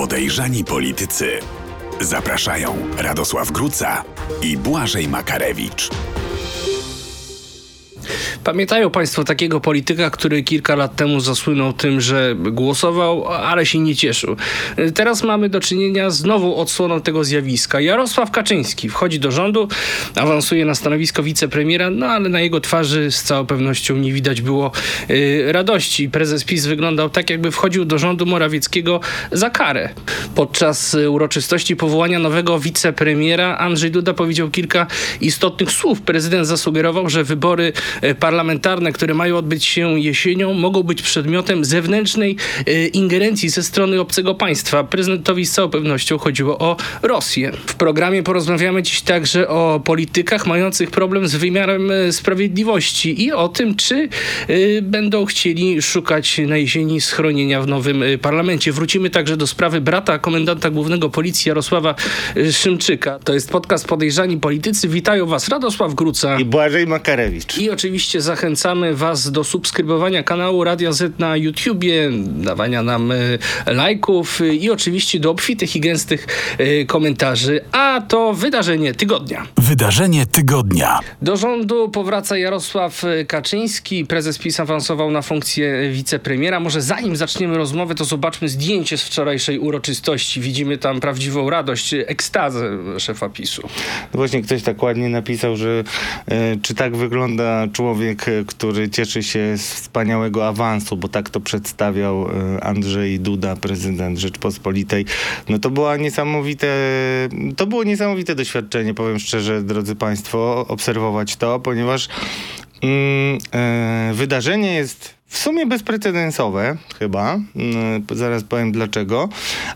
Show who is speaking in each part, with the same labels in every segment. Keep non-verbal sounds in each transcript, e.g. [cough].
Speaker 1: Podejrzani politycy. Zapraszają Radosław Gruca i Błażej Makarewicz.
Speaker 2: Pamiętają Państwo takiego polityka, który kilka lat temu zasłynął tym, że głosował, ale się nie cieszył. Teraz mamy do czynienia z nową odsłoną tego zjawiska. Jarosław Kaczyński wchodzi do rządu, awansuje na stanowisko wicepremiera, no ale na jego twarzy z całą pewnością nie widać było yy, radości. Prezes PiS wyglądał tak, jakby wchodził do rządu Morawieckiego za karę. Podczas uroczystości powołania nowego wicepremiera Andrzej Duda powiedział kilka istotnych słów. Prezydent zasugerował, że wybory parlamentarne, które mają odbyć się jesienią, mogą być przedmiotem zewnętrznej e, ingerencji ze strony obcego państwa. Prezydentowi z całą pewnością chodziło o Rosję. W programie porozmawiamy dziś także o politykach mających problem z wymiarem e, sprawiedliwości i o tym, czy e, będą chcieli szukać na jesieni schronienia w nowym parlamencie. Wrócimy także do sprawy brata komendanta głównego policji Jarosława Szymczyka. To jest podcast Podejrzani Politycy. Witają Was Radosław Gruca
Speaker 3: i Błażej Makarewicz.
Speaker 2: I oczywiście zachęcamy Was do subskrybowania kanału Radia Z na YouTubie, dawania nam y, lajków y, i oczywiście do obfitych i gęstych y, komentarzy. A to wydarzenie tygodnia.
Speaker 1: Wydarzenie tygodnia.
Speaker 2: Do rządu powraca Jarosław Kaczyński. Prezes PiS awansował na funkcję wicepremiera. Może zanim zaczniemy rozmowę, to zobaczmy zdjęcie z wczorajszej uroczystości. Widzimy tam prawdziwą radość, ekstazę szefa PiSu.
Speaker 3: Właśnie ktoś tak ładnie napisał, że e, czy tak wygląda człowiek, e, który cieszy się z wspaniałego awansu, bo tak to przedstawiał e, Andrzej Duda, prezydent Rzeczpospolitej. No to była niesamowite, to było niesamowite doświadczenie, powiem szczerze, drodzy Państwo, obserwować to, ponieważ mm, e, wydarzenie jest w sumie bezprecedensowe chyba, mm, zaraz powiem dlaczego,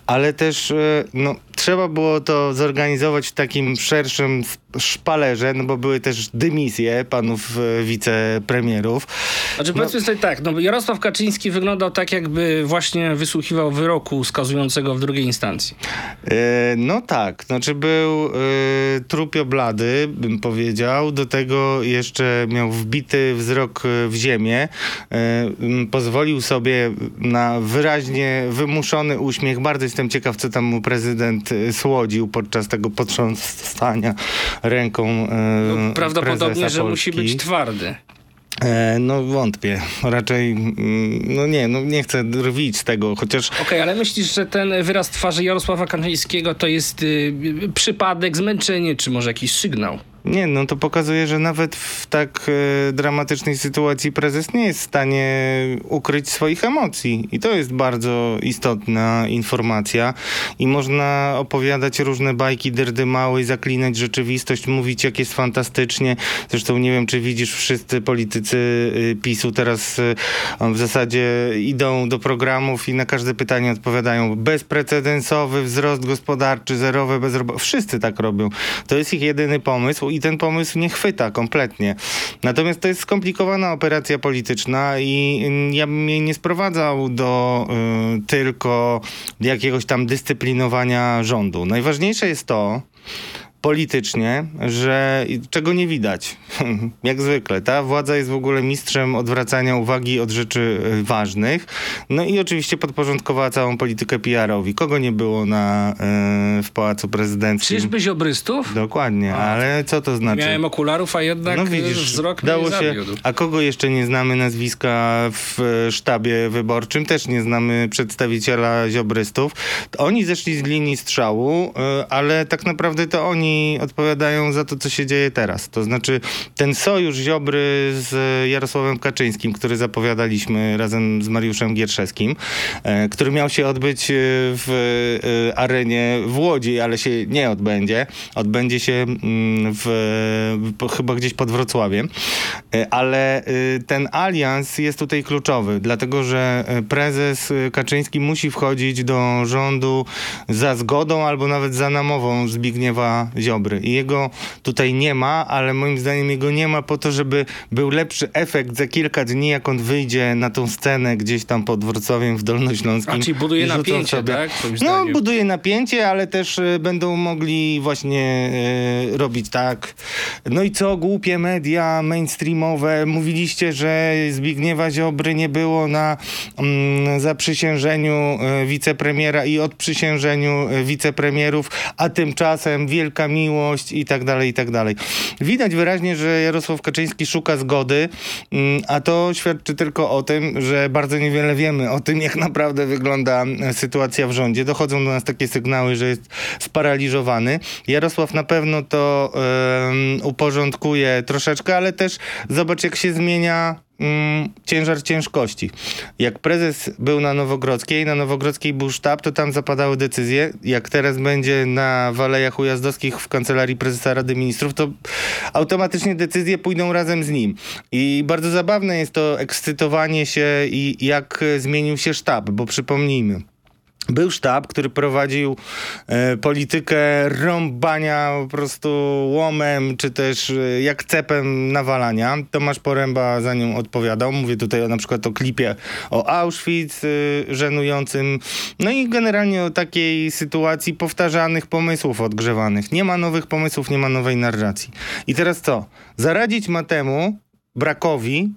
Speaker 3: ale też no, trzeba było to zorganizować w takim szerszym szpalerze, no bo były też dymisje panów e, wicepremierów.
Speaker 2: Znaczy no. powiedzmy sobie tak, no Jarosław Kaczyński wyglądał tak, jakby właśnie wysłuchiwał wyroku skazującego w drugiej instancji.
Speaker 3: E, no tak, znaczy był e, trupio blady, bym powiedział, do tego jeszcze miał wbity wzrok w ziemię, pozwolił sobie na wyraźnie wymuszony uśmiech. Bardzo jestem ciekaw, co tam mu prezydent e, słodził podczas tego potrząsania ręką e,
Speaker 2: no, Prawdopodobnie, że musi być twardy.
Speaker 3: E, no wątpię. Raczej, mm, no nie, no nie chcę drwić z tego, chociaż...
Speaker 2: Okej, okay, ale myślisz, że ten wyraz twarzy Jarosława Kaczyńskiego to jest y, przypadek, zmęczenie, czy może jakiś sygnał?
Speaker 3: Nie, no to pokazuje, że nawet w tak e, dramatycznej sytuacji prezes nie jest w stanie ukryć swoich emocji. I to jest bardzo istotna informacja. I można opowiadać różne bajki dyrdymały, zaklinać rzeczywistość, mówić jak jest fantastycznie. Zresztą nie wiem, czy widzisz, wszyscy politycy y, PiSu teraz y, w zasadzie idą do programów i na każde pytanie odpowiadają bezprecedensowy wzrost gospodarczy, zerowe bezrobocie. Wszyscy tak robią. To jest ich jedyny pomysł i ten pomysł nie chwyta kompletnie. Natomiast to jest skomplikowana operacja polityczna i ja bym jej nie sprowadzał do y, tylko jakiegoś tam dyscyplinowania rządu. Najważniejsze jest to, politycznie, że czego nie widać. [laughs] Jak zwykle, ta władza jest w ogóle mistrzem odwracania uwagi od rzeczy e, ważnych. No i oczywiście podporządkowała całą politykę PR-owi. Kogo nie było na, y, w Pałacu Prezydenckim?
Speaker 2: Czyżby ziobrystów?
Speaker 3: Dokładnie, a, ale co to znaczy?
Speaker 2: Miałem okularów, a jednak no widzisz, wzrok dało się.
Speaker 3: A kogo jeszcze nie znamy nazwiska w sztabie wyborczym? Też nie znamy przedstawiciela ziobrystów. Oni zeszli z linii strzału, y, ale tak naprawdę to oni odpowiadają za to, co się dzieje teraz. To znaczy ten sojusz Ziobry z Jarosławem Kaczyńskim, który zapowiadaliśmy razem z Mariuszem Gierszewskim, e, który miał się odbyć e, w e, arenie w Łodzi, ale się nie odbędzie. Odbędzie się mm, w, chyba gdzieś pod Wrocławiem. Ale ten alians jest tutaj kluczowy, dlatego że prezes Kaczyński musi wchodzić do rządu za zgodą albo nawet za namową Zbigniewa Ziobry. I jego tutaj nie ma, ale moim zdaniem jego nie ma po to, żeby był lepszy efekt za kilka dni, jak on wyjdzie na tą scenę gdzieś tam pod Wrocławiem w Dolnośląskim.
Speaker 2: A czyli buduje napięcie,
Speaker 3: sobie.
Speaker 2: tak?
Speaker 3: No, buduje napięcie, ale też e, będą mogli właśnie e, robić tak. No i co, głupie media mainstreamowe, mówiliście, że Zbigniewa Ziobry nie było na mm, zaprzysiężeniu e, wicepremiera i odprzysiężeniu wicepremierów, a tymczasem wielka miłość i tak dalej, i tak dalej. Widać wyraźnie, że Jarosław Kaczyński szuka zgody, mm, a to świadczy tylko o tym, że bardzo niewiele wiemy o tym, jak naprawdę wygląda e, sytuacja w rządzie. Dochodzą do nas takie sygnały, że jest sparaliżowany. Jarosław na pewno to em, uporządkuje troszeczkę, ale też zobacz, jak się zmienia mm, ciężar ciężkości. Jak prezes był na Nowogrodzkiej, na Nowogrodzkiej był sztab, to tam zapadały decyzje. Jak teraz będzie na Walejach Ujazdowskich w kancelarii prezesa Rady Ministrów, to automatycznie decyzje pójdą razem z nim. I bardzo zabawne jest to ekscytowanie się i jak zmienił się sztab, bo przypomnijmy. Był sztab, który prowadził e, politykę rąbania po prostu łomem, czy też e, jak cepem nawalania. Tomasz Poręba za nią odpowiadał. Mówię tutaj o, na przykład o klipie o Auschwitz e, żenującym. No i generalnie o takiej sytuacji powtarzanych pomysłów odgrzewanych. Nie ma nowych pomysłów, nie ma nowej narracji. I teraz co? Zaradzić ma temu brakowi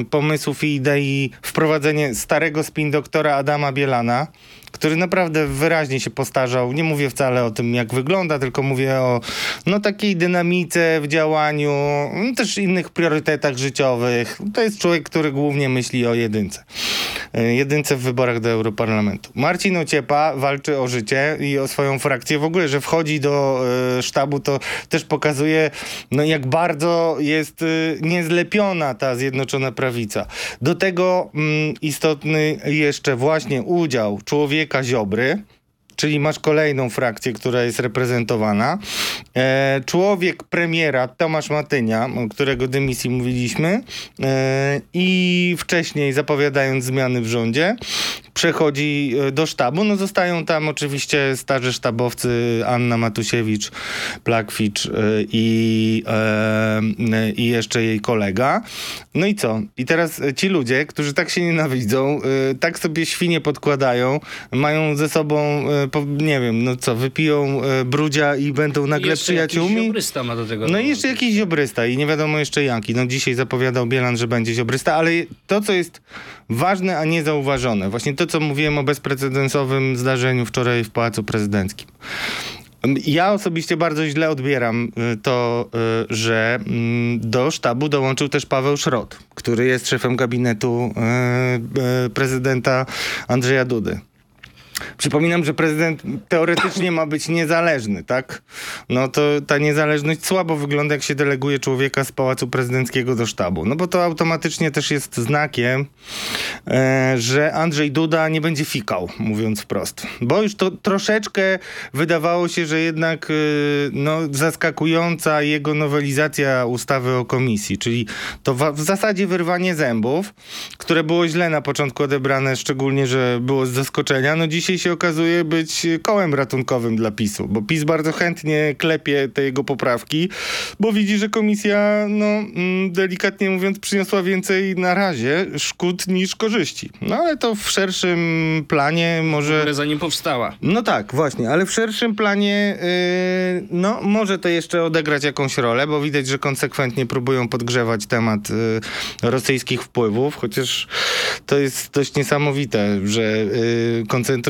Speaker 3: y, pomysłów i idei wprowadzenie starego spin doktora Adama Bielana, który naprawdę wyraźnie się postarzał. Nie mówię wcale o tym, jak wygląda, tylko mówię o no, takiej dynamice w działaniu, no, też innych priorytetach życiowych. To jest człowiek, który głównie myśli o jedynce. Y, Jedynce w wyborach do Europarlamentu. Marcin Ociepa walczy o życie i o swoją frakcję. W ogóle, że wchodzi do y, sztabu, to też pokazuje, no, jak bardzo jest y, niezlepiona ta Zjednoczona Prawica. Do tego mm, istotny jeszcze właśnie udział człowieka Ziobry, czyli masz kolejną frakcję, która jest reprezentowana. E, człowiek premiera Tomasz Matynia, o którego dymisji mówiliśmy e, i wcześniej zapowiadając zmiany w rządzie, przechodzi e, do sztabu. No zostają tam oczywiście starzy sztabowcy Anna Matusiewicz, Plakwicz e, i, e, i jeszcze jej kolega. No i co? I teraz ci ludzie, którzy tak się nienawidzą, tak sobie świnie podkładają, mają ze sobą, nie wiem, no co, wypiją brudzia i będą nagle
Speaker 2: jakiś
Speaker 3: przyjaciółmi.
Speaker 2: ma do tego.
Speaker 3: No i jeszcze jakiś ziobrysta i nie wiadomo jeszcze jaki. No dzisiaj zapowiadał Bielan, że będzie ziobrysta, ale to, co jest ważne, a niezauważone, właśnie to, co mówiłem o bezprecedensowym zdarzeniu wczoraj w Pałacu Prezydenckim. Ja osobiście bardzo źle odbieram y, to, y, że mm, do sztabu dołączył też Paweł Szrot, który jest szefem gabinetu y, prezydenta Andrzeja Dudy. Przypominam, że prezydent teoretycznie ma być niezależny, tak? No to ta niezależność słabo wygląda, jak się deleguje człowieka z pałacu prezydenckiego do sztabu. No bo to automatycznie też jest znakiem, e, że Andrzej Duda nie będzie fikał, mówiąc wprost. Bo już to troszeczkę wydawało się, że jednak e, no, zaskakująca jego nowelizacja ustawy o komisji, czyli to wa- w zasadzie wyrwanie zębów, które było źle na początku odebrane, szczególnie, że było z zaskoczenia, no dzisiaj się okazuje być kołem ratunkowym dla PiSu, bo PiS bardzo chętnie klepie te jego poprawki, bo widzi, że komisja, no mm, delikatnie mówiąc, przyniosła więcej na razie szkód niż korzyści. No ale to w szerszym planie może...
Speaker 2: Które zanim powstała.
Speaker 3: No tak, właśnie, ale w szerszym planie yy, no może to jeszcze odegrać jakąś rolę, bo widać, że konsekwentnie próbują podgrzewać temat yy, rosyjskich wpływów, chociaż to jest dość niesamowite, że yy,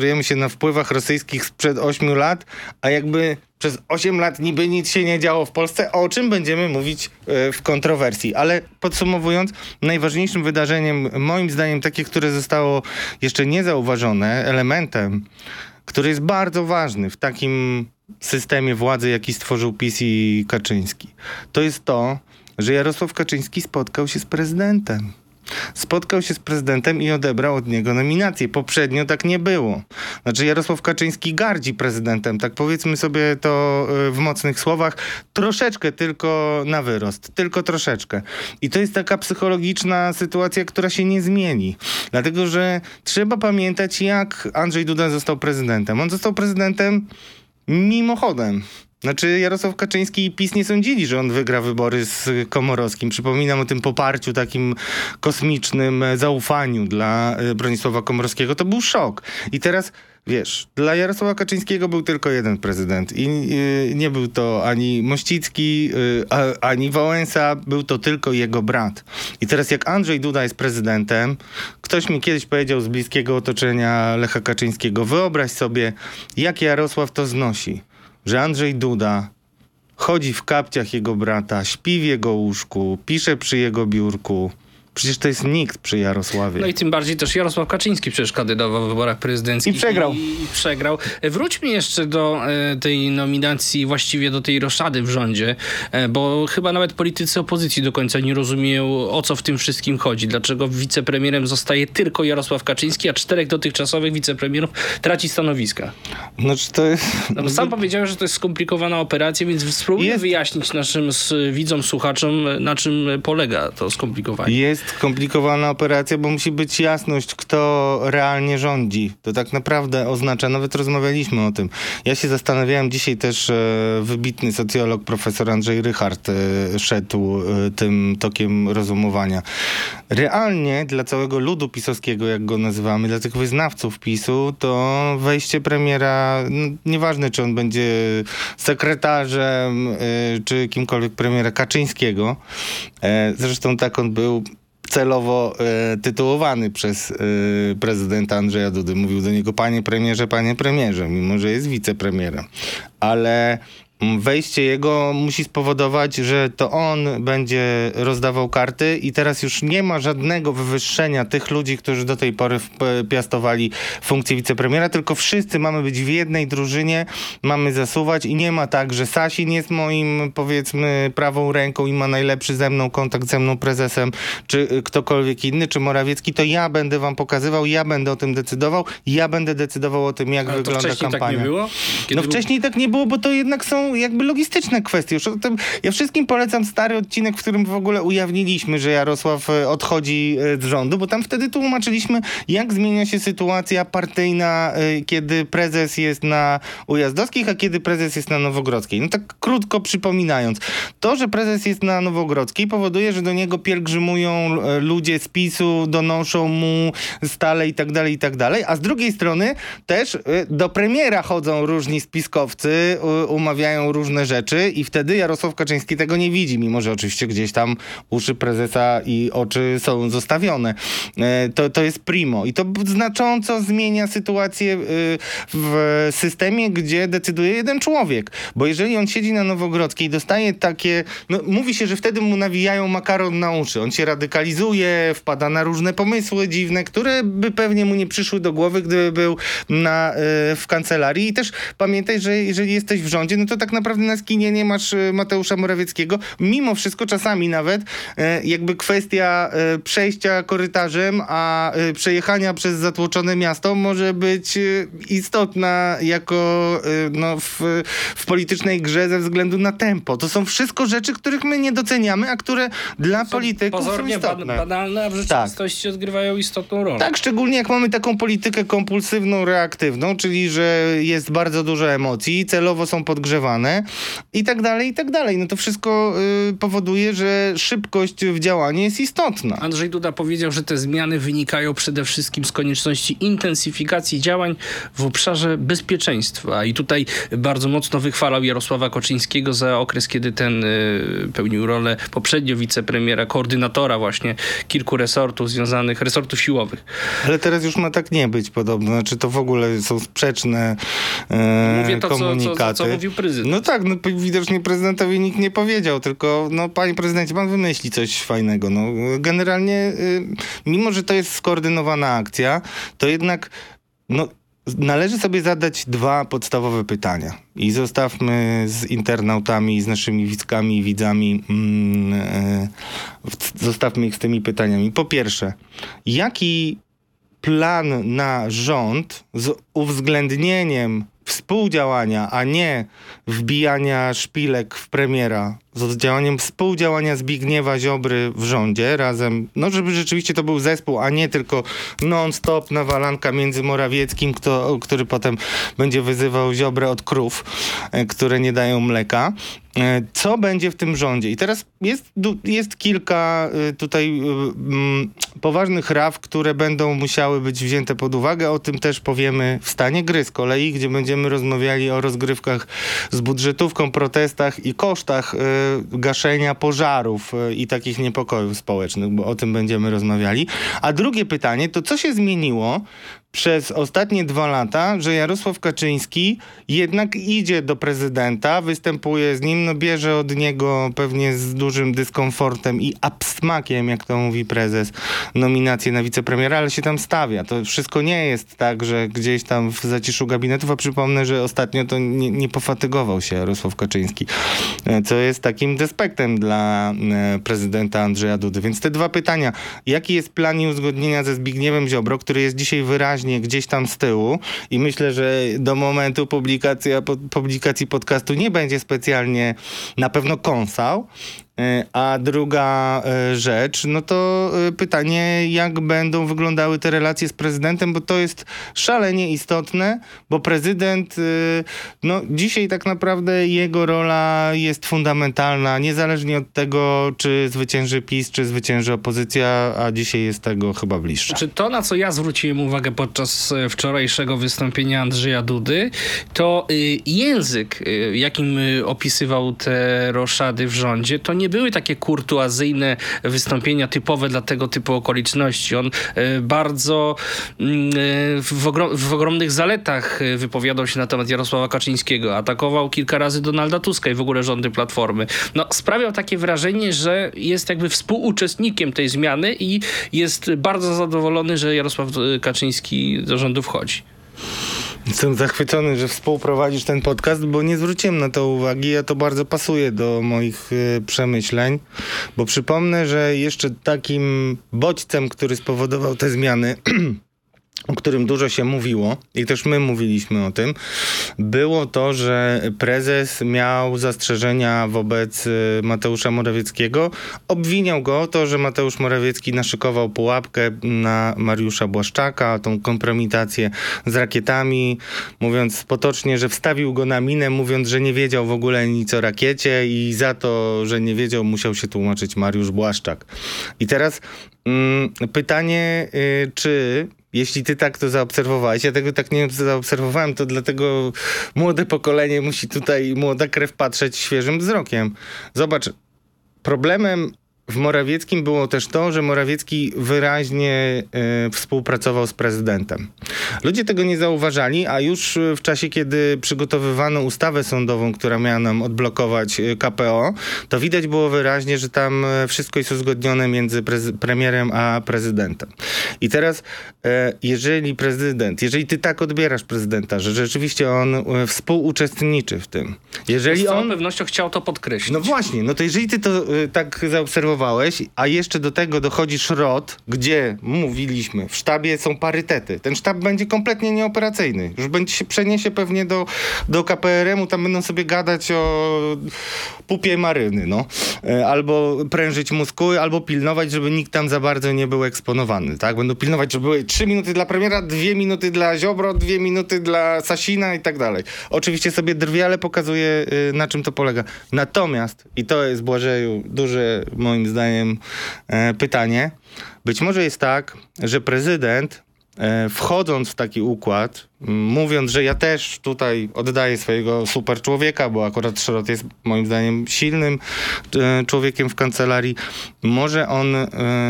Speaker 3: koncentrujemy się na wpływach rosyjskich sprzed 8 lat, a jakby przez 8 lat niby nic się nie działo w Polsce, o czym będziemy mówić yy, w kontrowersji. Ale podsumowując, najważniejszym wydarzeniem, moim zdaniem takie, które zostało jeszcze niezauważone, elementem który jest bardzo ważny w takim systemie władzy, jaki stworzył PiS i Kaczyński. To jest to, że Jarosław Kaczyński spotkał się z prezydentem. Spotkał się z prezydentem i odebrał od niego nominację. Poprzednio tak nie było. Znaczy Jarosław Kaczyński gardzi prezydentem, tak powiedzmy sobie to y, w mocnych słowach, troszeczkę tylko na wyrost, tylko troszeczkę. I to jest taka psychologiczna sytuacja, która się nie zmieni. Dlatego, że trzeba pamiętać, jak Andrzej Duda został prezydentem. On został prezydentem mimochodem. Znaczy Jarosław Kaczyński i PiS nie sądzili, że on wygra wybory z Komorowskim. Przypominam o tym poparciu takim kosmicznym e, zaufaniu dla e, Bronisława Komorowskiego. To był szok. I teraz Wiesz, dla Jarosława Kaczyńskiego był tylko jeden prezydent i y, nie był to ani Mościcki, y, a, ani Wałęsa, był to tylko jego brat. I teraz jak Andrzej Duda jest prezydentem, ktoś mi kiedyś powiedział z bliskiego otoczenia Lecha Kaczyńskiego, wyobraź sobie, jak Jarosław to znosi, że Andrzej Duda chodzi w kapciach jego brata, śpi w jego łóżku, pisze przy jego biurku, Przecież to jest nikt przy Jarosławie.
Speaker 2: No i tym bardziej też Jarosław Kaczyński przecież kandydował w wyborach prezydenckich.
Speaker 3: I przegrał.
Speaker 2: I, i przegrał. Wróćmy jeszcze do e, tej nominacji, właściwie do tej roszady w rządzie, e, bo chyba nawet politycy opozycji do końca nie rozumieją, o co w tym wszystkim chodzi. Dlaczego wicepremierem zostaje tylko Jarosław Kaczyński, a czterech dotychczasowych wicepremierów traci stanowiska.
Speaker 3: Znaczy to jest...
Speaker 2: No, bo sam powiedziałem, że to jest skomplikowana operacja, więc spróbuję jest... wyjaśnić naszym widzom, słuchaczom, na czym polega to skomplikowanie.
Speaker 3: Jest skomplikowana operacja, bo musi być jasność, kto realnie rządzi. To tak naprawdę oznacza, nawet rozmawialiśmy o tym. Ja się zastanawiałem, dzisiaj też e, wybitny socjolog, profesor Andrzej Rychard e, szedł e, tym tokiem rozumowania. Realnie dla całego ludu pisowskiego, jak go nazywamy, dla tych wyznawców PiSu, to wejście premiera, no, nieważne czy on będzie sekretarzem, czy kimkolwiek premiera Kaczyńskiego, zresztą tak on był celowo e, tytułowany przez e, prezydenta Andrzeja Dudy. Mówił do niego panie premierze, panie premierze, mimo że jest wicepremierem. Ale wejście jego musi spowodować, że to on będzie rozdawał karty i teraz już nie ma żadnego wywyższenia tych ludzi, którzy do tej pory piastowali funkcję wicepremiera, tylko wszyscy mamy być w jednej drużynie, mamy zasuwać i nie ma tak, że Sasin jest moim powiedzmy prawą ręką i ma najlepszy ze mną kontakt ze mną prezesem, czy ktokolwiek inny, czy Morawiecki, to ja będę wam pokazywał, ja będę o tym decydował, ja będę decydował o tym, jak Ale wygląda
Speaker 2: to
Speaker 3: kampania.
Speaker 2: Tak nie było?
Speaker 3: Kiedy no wcześniej tak nie było, bo to jednak są jakby logistyczne kwestie. Już tym, ja wszystkim polecam stary odcinek, w którym w ogóle ujawniliśmy, że Jarosław e, odchodzi e, z rządu, bo tam wtedy tłumaczyliśmy, jak zmienia się sytuacja partyjna, e, kiedy prezes jest na Ujazdowskich, a kiedy prezes jest na Nowogrodzkiej. No tak krótko przypominając. To, że prezes jest na Nowogrodzkiej powoduje, że do niego pielgrzymują ludzie z PiSu, donoszą mu stale i tak dalej, i tak dalej, a z drugiej strony też do premiera chodzą różni spiskowcy, umawiają różne rzeczy i wtedy Jarosław Kaczyński tego nie widzi, mimo że oczywiście gdzieś tam uszy prezesa i oczy są zostawione. E, to, to jest primo. I to znacząco zmienia sytuację e, w systemie, gdzie decyduje jeden człowiek, bo jeżeli on siedzi na Nowogrodzkiej i dostaje takie, no mówi się, że wtedy mu nawijają makaron na uszy, on się radykalizuje, wpada na różne pomysły dziwne, które by pewnie mu nie przyszły do głowy, gdyby był na, e, w kancelarii. I też pamiętaj, że jeżeli jesteś w rządzie, no to tak tak naprawdę na skinie nie masz e, Mateusza Morawieckiego. Mimo wszystko czasami nawet e, jakby kwestia e, przejścia korytarzem, a przejechania przez zatłoczone miasto może być istotna jako no, w, w politycznej grze ze względu na tempo. To są wszystko rzeczy, których my nie doceniamy, a które dla są polityków
Speaker 2: są istotne. banalne, a w rzeczywistości tak. odgrywają istotną rolę.
Speaker 3: Tak, szczególnie jak mamy taką politykę kompulsywną, reaktywną, czyli że jest bardzo dużo emocji, celowo są podgrzewane i tak dalej, i tak dalej. No to wszystko y, powoduje, że szybkość w działaniu jest istotna.
Speaker 2: Andrzej Duda powiedział, że te zmiany wynikają przede wszystkim z konieczności intensyfikacji działań w obszarze bezpieczeństwa. I tutaj bardzo mocno wychwalał Jarosława Koczyńskiego za okres, kiedy ten y, pełnił rolę poprzednio wicepremiera, koordynatora właśnie kilku resortów związanych, resortów siłowych.
Speaker 3: Ale teraz już ma tak nie być podobno. Znaczy to w ogóle są sprzeczne e,
Speaker 2: Mówię to,
Speaker 3: komunikaty.
Speaker 2: Co, co, co mówił prezydent.
Speaker 3: No tak, no widocznie prezydentowi nikt nie powiedział, tylko no panie prezydencie, pan wymyśli coś fajnego. No generalnie, y, mimo że to jest skoordynowana akcja, to jednak no Należy sobie zadać dwa podstawowe pytania i zostawmy z internautami, z naszymi widzkami i widzami, mm, y, zostawmy ich z tymi pytaniami. Po pierwsze, jaki plan na rząd z uwzględnieniem współdziałania, a nie wbijania szpilek w premiera z oddziałanym współdziałania Zbigniewa Ziobry w rządzie razem, no żeby rzeczywiście to był zespół, a nie tylko non-stop nawalanka między Morawieckim, kto, który potem będzie wyzywał Ziobrę od krów, e, które nie dają mleka. E, co będzie w tym rządzie? I teraz jest, jest kilka e, tutaj mm, poważnych raw, które będą musiały być wzięte pod uwagę. O tym też powiemy w stanie gry z kolei, gdzie będziemy rozmawiali o rozgrywkach z budżetówką, protestach i kosztach gaszenia pożarów y, i takich niepokojów społecznych, bo o tym będziemy rozmawiali. A drugie pytanie to co się zmieniło przez ostatnie dwa lata, że Jarosław Kaczyński jednak idzie do prezydenta, występuje z nim, no bierze od niego pewnie z dużym dyskomfortem i absmakiem, jak to mówi prezes, nominację na wicepremiera, ale się tam stawia. To wszystko nie jest tak, że gdzieś tam w zaciszu gabinetów, a przypomnę, że ostatnio to nie, nie pofatygował się Jarosław Kaczyński, co jest takim despektem dla e, prezydenta Andrzeja Dudy. Więc te dwa pytania. Jaki jest plan uzgodnienia ze Zbigniewem Ziobro, który jest dzisiaj wyraźnie gdzieś tam z tyłu i myślę, że do momentu publikacji, publikacji podcastu nie będzie specjalnie na pewno kąsał, a druga e, rzecz, no to e, pytanie, jak będą wyglądały te relacje z prezydentem, bo to jest szalenie istotne, bo prezydent, no dzisiaj tak naprawdę jego rola jest fundamentalna, niezależnie od tego, czy zwycięży PiS, czy zwycięży opozycja, a dzisiaj jest tego chyba bliższe.
Speaker 2: Czy to, na co ja zwróciłem uwagę podczas wczorajszego wystąpienia Andrzeja Dudy, to język, jakim opisywał te roszady w rządzie, to nie nie były takie kurtuazyjne wystąpienia typowe dla tego typu okoliczności. On e, bardzo mm, e, w, ogrom, w ogromnych zaletach e, wypowiadał się na temat Jarosława Kaczyńskiego, atakował kilka razy Donalda Tuska i w ogóle rządy Platformy. No, sprawiał takie wrażenie, że jest jakby współuczestnikiem tej zmiany i jest bardzo zadowolony, że Jarosław Kaczyński do rządu wchodzi.
Speaker 3: Jestem zachwycony, że współprowadzisz ten podcast, bo nie zwróciłem na to uwagi, a to bardzo pasuje do moich y, przemyśleń, bo przypomnę, że jeszcze takim bodźcem, który spowodował te zmiany [clears throat] o którym dużo się mówiło i też my mówiliśmy o tym, było to, że prezes miał zastrzeżenia wobec y, Mateusza Morawieckiego. Obwiniał go o to, że Mateusz Morawiecki naszykował pułapkę na Mariusza Błaszczaka, tą kompromitację z rakietami, mówiąc potocznie, że wstawił go na minę, mówiąc, że nie wiedział w ogóle nic o rakiecie i za to, że nie wiedział, musiał się tłumaczyć Mariusz Błaszczak. I teraz mm, pytanie, y, czy jeśli ty tak to zaobserwowałeś, ja tego tak nie zaobserwowałem, to dlatego młode pokolenie musi tutaj, młoda krew patrzeć świeżym wzrokiem. Zobacz, problemem w Morawieckim było też to, że Morawiecki wyraźnie y, współpracował z prezydentem. Ludzie tego nie zauważali, a już w czasie, kiedy przygotowywano ustawę sądową, która miała nam odblokować e, KPO, to widać było wyraźnie, że tam wszystko jest uzgodnione między premierem a prezydentem. I teraz, y, jeżeli prezydent, jeżeli ty tak odbierasz prezydenta, że rzeczywiście on y, współuczestniczy w tym, jeżeli
Speaker 2: z całą
Speaker 3: on...
Speaker 2: pewnością chciał to podkreślić.
Speaker 3: No właśnie, no to jeżeli ty to tak zaobserwowałeś, a jeszcze do tego dochodzi szrot, gdzie mówiliśmy, w sztabie są parytety. Ten sztab będzie kompletnie nieoperacyjny. Już będzie się przeniesie pewnie do, do KPRM-u, tam będą sobie gadać o pupie maryny, no. E, albo prężyć muskuły, albo pilnować, żeby nikt tam za bardzo nie był eksponowany, tak? Będą pilnować, żeby były trzy minuty dla premiera, dwie minuty dla Ziobro, dwie minuty dla Sasina i tak dalej. Oczywiście sobie drwie, ale pokazuje y, na czym to polega. Natomiast, i to jest Błażeju duże moim zdaniem e, pytanie. Być może jest tak, że prezydent e, wchodząc w taki układ, mówiąc, że ja też tutaj oddaję swojego super człowieka, bo akurat Szrot jest moim zdaniem silnym e, człowiekiem w kancelarii, może on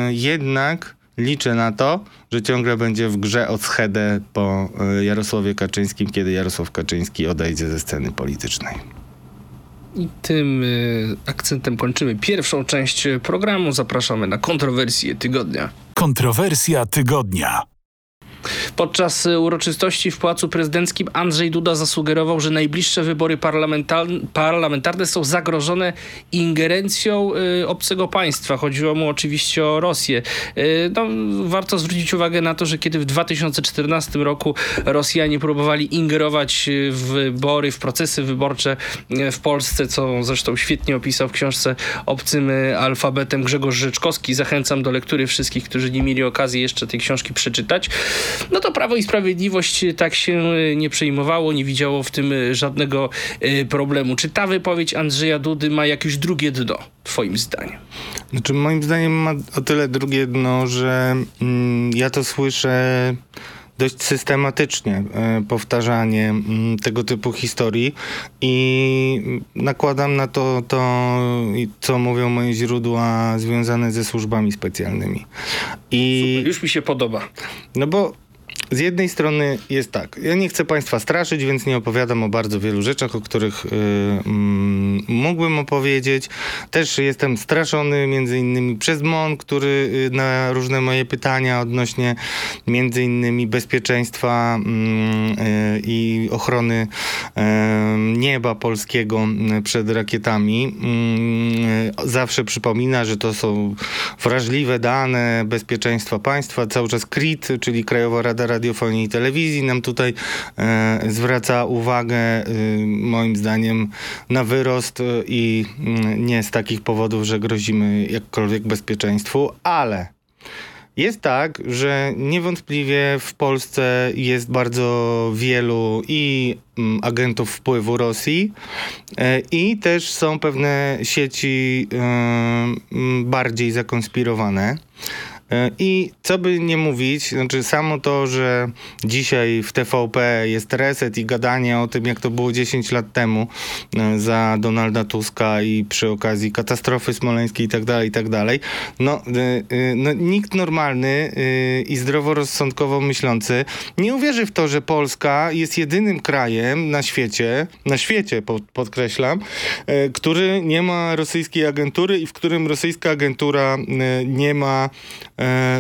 Speaker 3: jednak liczy na to, że ciągle będzie w grze o schedę po Jarosławie Kaczyńskim, kiedy Jarosław Kaczyński odejdzie ze sceny politycznej.
Speaker 2: I tym y, akcentem kończymy pierwszą część programu. Zapraszamy na kontrowersję tygodnia.
Speaker 1: Kontrowersja tygodnia.
Speaker 2: Podczas uroczystości w Pałacu Prezydenckim Andrzej Duda zasugerował, że najbliższe wybory parlamentarne są zagrożone ingerencją y, obcego państwa. Chodziło mu oczywiście o Rosję. Y, no, warto zwrócić uwagę na to, że kiedy w 2014 roku Rosjanie próbowali ingerować w wybory, w procesy wyborcze y, w Polsce, co zresztą świetnie opisał w książce Obcym alfabetem Grzegorz Rzeczkowski. Zachęcam do lektury wszystkich, którzy nie mieli okazji jeszcze tej książki przeczytać. No to Prawo i Sprawiedliwość tak się nie przejmowało, nie widziało w tym żadnego problemu. Czy ta wypowiedź Andrzeja Dudy ma jakieś drugie dno, twoim zdaniem?
Speaker 3: Znaczy, moim zdaniem ma o tyle drugie dno, że mm, ja to słyszę dość systematycznie e, powtarzanie mm, tego typu historii i nakładam na to to, co mówią moje źródła związane ze służbami specjalnymi.
Speaker 2: I Super, już mi się podoba.
Speaker 3: No bo z jednej strony jest tak, ja nie chcę Państwa straszyć, więc nie opowiadam o bardzo wielu rzeczach, o których yy, mm, mógłbym opowiedzieć. Też jestem straszony między innymi przez MON, który yy, na różne moje pytania odnośnie między innymi bezpieczeństwa yy, i ochrony nieba polskiego przed rakietami zawsze przypomina, że to są wrażliwe dane bezpieczeństwa państwa. Cały czas KRIT, czyli Krajowa Rada Radiofonii i Telewizji nam tutaj e, zwraca uwagę, e, moim zdaniem, na wyrost i e, nie z takich powodów, że grozimy jakkolwiek bezpieczeństwu, ale jest tak, że niewątpliwie w Polsce jest bardzo wielu i mm, agentów wpływu Rosji e, i też są pewne sieci bardziej zakonspirowane. E, I co by nie mówić, znaczy samo to, że dzisiaj w TVP jest reset i gadanie o tym, jak to było 10 lat temu e, za Donalda Tuska i przy okazji katastrofy smoleńskiej i tak dalej, i tak dalej, no, e, no nikt normalny i zdroworozsądkowo myślący nie uwierzy w to, że Polska jest jedynym krajem na świecie, na świecie podkreślam, który nie ma rosyjskiej agentury i w którym rosyjska agentura nie ma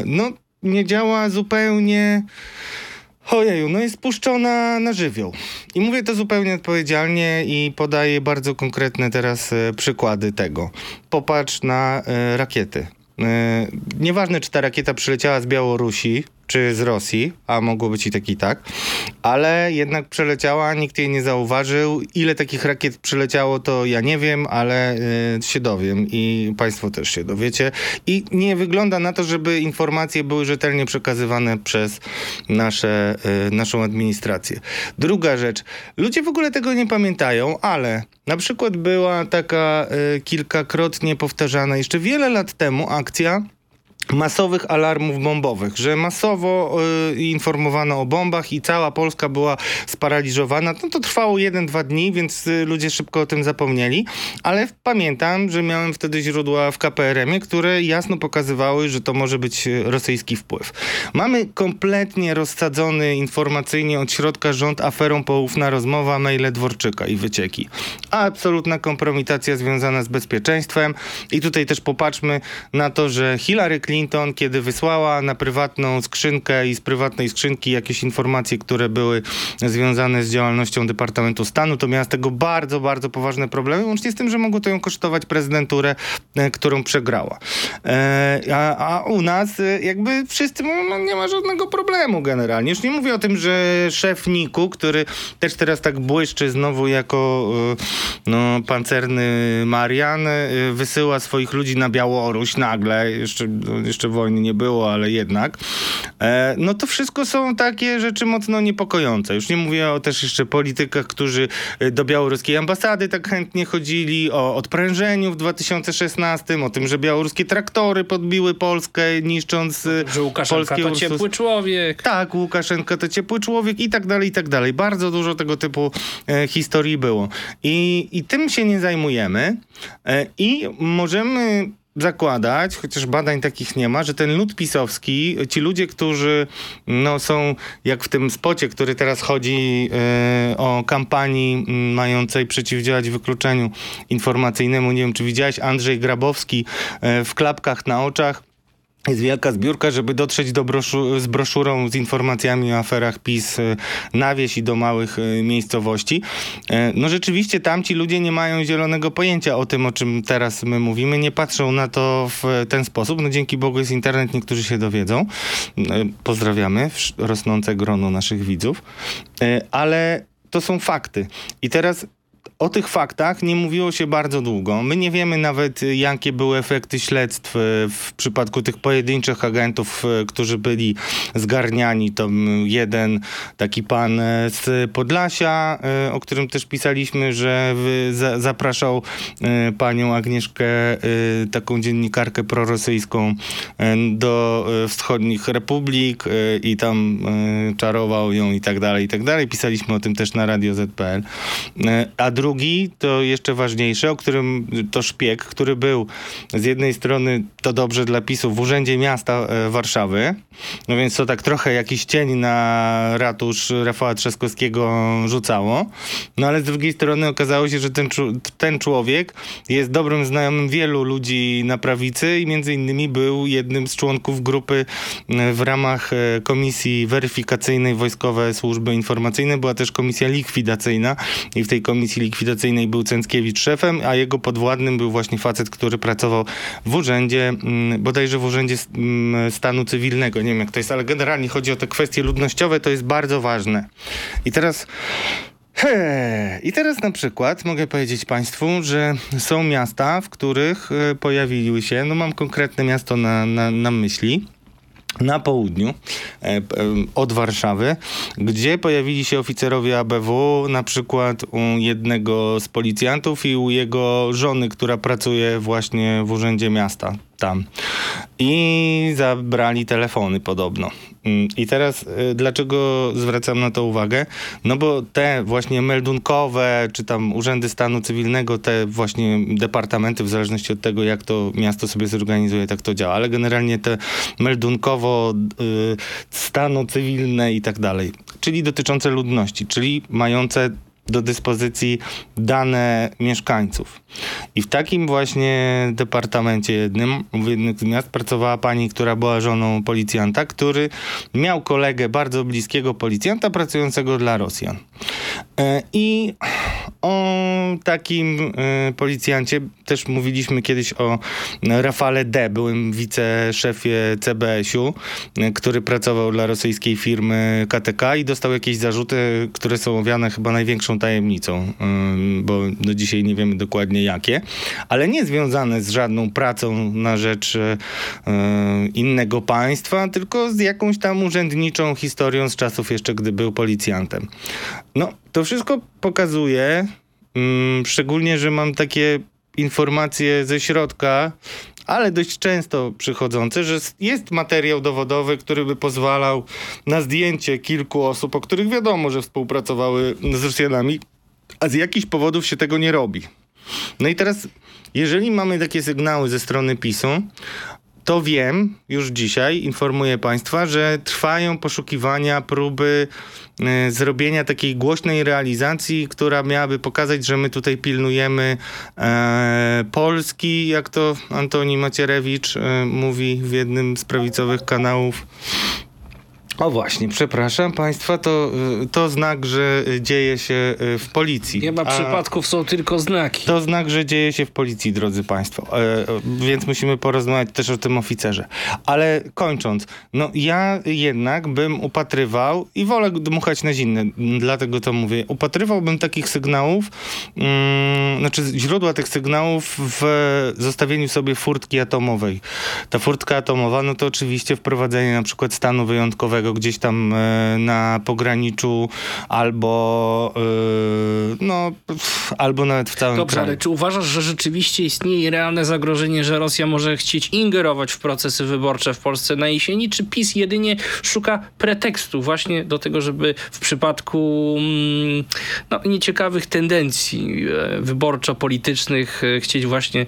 Speaker 3: no nie działa zupełnie... Ojeju, no jest puszczona na żywioł. I mówię to zupełnie odpowiedzialnie i podaję bardzo konkretne teraz e, przykłady tego. Popatrz na e, rakiety. E, nieważne, czy ta rakieta przyleciała z Białorusi, czy z Rosji, a mogło być i tak i tak, ale jednak przeleciała, nikt jej nie zauważył. Ile takich rakiet przyleciało, to ja nie wiem, ale y, się dowiem i państwo też się dowiecie. I nie wygląda na to, żeby informacje były rzetelnie przekazywane przez nasze, y, naszą administrację. Druga rzecz, ludzie w ogóle tego nie pamiętają, ale na przykład była taka y, kilkakrotnie powtarzana jeszcze wiele lat temu akcja masowych alarmów bombowych, że masowo y, informowano o bombach i cała Polska była sparaliżowana. No to trwało jeden, dwa dni, więc y, ludzie szybko o tym zapomnieli, ale pamiętam, że miałem wtedy źródła w KPRM-ie, które jasno pokazywały, że to może być y, rosyjski wpływ. Mamy kompletnie rozsadzony informacyjnie od środka rząd aferą poufna rozmowa, maile Dworczyka i wycieki. Absolutna kompromitacja związana z bezpieczeństwem i tutaj też popatrzmy na to, że Hillary Clinton Clinton, kiedy wysłała na prywatną skrzynkę i z prywatnej skrzynki jakieś informacje, które były związane z działalnością Departamentu Stanu, to miała z tego bardzo, bardzo poważne problemy, łącznie z tym, że mogło to ją kosztować prezydenturę, e, którą przegrała. E, a, a, u nas e, jakby wszyscy no nie ma żadnego problemu generalnie. Już nie mówię o tym, że szef Niku, który też teraz tak błyszczy znowu jako no, pancerny Marian, wysyła swoich ludzi na Białoruś nagle, jeszcze no, jeszcze wojny nie było, ale jednak, e, no to wszystko są takie rzeczy mocno niepokojące. Już nie mówię o też jeszcze politykach, którzy e, do białoruskiej ambasady tak chętnie chodzili, o odprężeniu w 2016, o tym, że białoruskie traktory podbiły Polskę, niszcząc
Speaker 2: e, Że Łukaszenka to ciepły człowiek.
Speaker 3: Tak, Łukaszenka to ciepły człowiek i tak dalej, i tak dalej. Bardzo dużo tego typu e, historii było. I, I tym się nie zajmujemy. E, I możemy zakładać, chociaż badań takich nie ma, że ten lud pisowski, ci ludzie, którzy no, są jak w tym spocie, który teraz chodzi yy, o kampanii mającej przeciwdziałać wykluczeniu informacyjnemu, nie wiem czy widziałeś, Andrzej Grabowski yy, w klapkach na oczach jest wielka zbiórka, żeby dotrzeć do broszu z broszurą z informacjami o aferach PiS y, na wieś i do małych y, miejscowości. E, no rzeczywiście tamci ludzie nie mają zielonego pojęcia o tym, o czym teraz my mówimy, nie patrzą na to w ten sposób. No dzięki Bogu jest internet, niektórzy się dowiedzą. E, pozdrawiamy rosnące grono naszych widzów. E, ale to są fakty. I teraz o tych faktach nie mówiło się bardzo długo. My nie wiemy nawet, jakie były efekty śledztw e, w przypadku tych pojedynczych agentów, e, którzy byli zgarniani. To jeden taki pan z Podlasia, o którym też pisaliśmy, że zapraszał panią Agnieszkę, taką dziennikarkę prorosyjską, do wschodnich republik i tam czarował ją i tak dalej, i tak dalej. Pisaliśmy o tym też na Radio ZPL. A drugi drugi, to jeszcze ważniejsze, o którym to szpieg, który był. Z jednej strony to dobrze dla PiSu w Urzędzie Miasta e, Warszawy, no więc to tak trochę jakiś cień na ratusz Rafała Trzaskowskiego rzucało, no ale z drugiej strony okazało się, że ten, ten człowiek jest dobrym znajomym wielu ludzi na prawicy i między innymi był jednym z członków grupy w ramach e, Komisji Weryfikacyjnej Wojskowe Służby Informacyjne, była też komisja likwidacyjna i w tej komisji likwidacyjnej likwidacyjnej był Cęckiewicz szefem, a jego podwładnym był właśnie facet, który pracował w urzędzie, mm, bodajże w urzędzie mm, stanu cywilnego. Nie wiem jak to jest, ale generalnie chodzi o te kwestie ludnościowe, to jest bardzo ważne. I teraz He. I teraz na przykład mogę powiedzieć Państwu, że są miasta, w których e, pojawiły się, no mam konkretne miasto na, na, na myśli, na południu e, od Warszawy, gdzie pojawili się oficerowie ABW, na przykład u jednego z policjantów i u jego żony, która pracuje właśnie w Urzędzie Miasta tam. I zabrali telefony podobno. Mm, I teraz y, dlaczego zwracam na to uwagę? No bo te właśnie meldunkowe, czy tam urzędy stanu cywilnego, te właśnie departamenty, w zależności od tego, jak to miasto sobie zorganizuje, tak to działa, ale generalnie te meldunkowo y, stanu cywilne i tak dalej, czyli dotyczące ludności, czyli mające do dyspozycji dane mieszkańców. I w takim właśnie departamencie jednym, w jednym z miast pracowała pani, która była żoną policjanta, który miał kolegę bardzo bliskiego policjanta pracującego dla Rosjan. E, I o takim e, policjancie też mówiliśmy kiedyś o Rafale D., byłym wiceszefie CBS-u, e, który pracował dla rosyjskiej firmy KTK i dostał jakieś zarzuty, które są owiane chyba największą tajemnicą, bo do dzisiaj nie wiemy dokładnie jakie, ale nie związane z żadną pracą na rzecz innego państwa, tylko z jakąś tam urzędniczą historią z czasów jeszcze, gdy był policjantem. No, to wszystko pokazuje, mm, szczególnie, że mam takie informacje ze środka, ale dość często przychodzące, że jest materiał dowodowy, który by pozwalał na zdjęcie kilku osób, o których wiadomo, że współpracowały z Rosjanami, a z jakichś powodów się tego nie robi. No i teraz, jeżeli mamy takie sygnały ze strony PiSu, to wiem już dzisiaj, informuję Państwa, że trwają poszukiwania, próby zrobienia takiej głośnej realizacji, która miałaby pokazać, że my tutaj pilnujemy e, Polski, jak to Antoni Macierewicz e, mówi w jednym z prawicowych kanałów. O właśnie, przepraszam Państwa, to, y, to znak, że dzieje się y, w policji.
Speaker 2: Nie ma przypadków, są tylko znaki.
Speaker 3: To znak, że dzieje się w policji, drodzy Państwo. E, więc musimy porozmawiać też o tym oficerze. Ale kończąc, no ja jednak bym upatrywał i wolę dmuchać na zimne, dlatego to mówię. Upatrywałbym takich sygnałów, mm, znaczy źródła tych sygnałów w zostawieniu sobie furtki atomowej. Ta furtka atomowa, no to oczywiście wprowadzenie na przykład stanu wyjątkowego gdzieś tam e, na pograniczu albo e, no, albo nawet w całym
Speaker 2: Dobrze,
Speaker 3: kraju.
Speaker 2: ale czy uważasz, że rzeczywiście istnieje realne zagrożenie, że Rosja może chcieć ingerować w procesy wyborcze w Polsce na jesieni, czy PiS jedynie szuka pretekstu właśnie do tego, żeby w przypadku mm, no, nieciekawych tendencji e, wyborczo-politycznych chcieć właśnie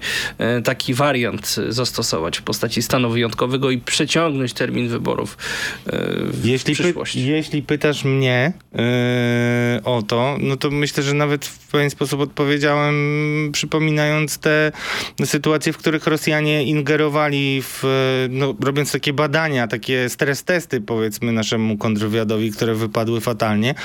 Speaker 2: taki wariant zastosować w postaci stanu wyjątkowego i przeciągnąć termin wyborów w
Speaker 3: jeśli
Speaker 2: przyszłości.
Speaker 3: Py, jeśli pytasz mnie yy, o to, no to myślę, że nawet w pewien sposób odpowiedziałem, przypominając te sytuacje, w których Rosjanie ingerowali w, no, robiąc takie badania, takie stres testy powiedzmy naszemu kontrwywiadowi, które wypadły fatalnie.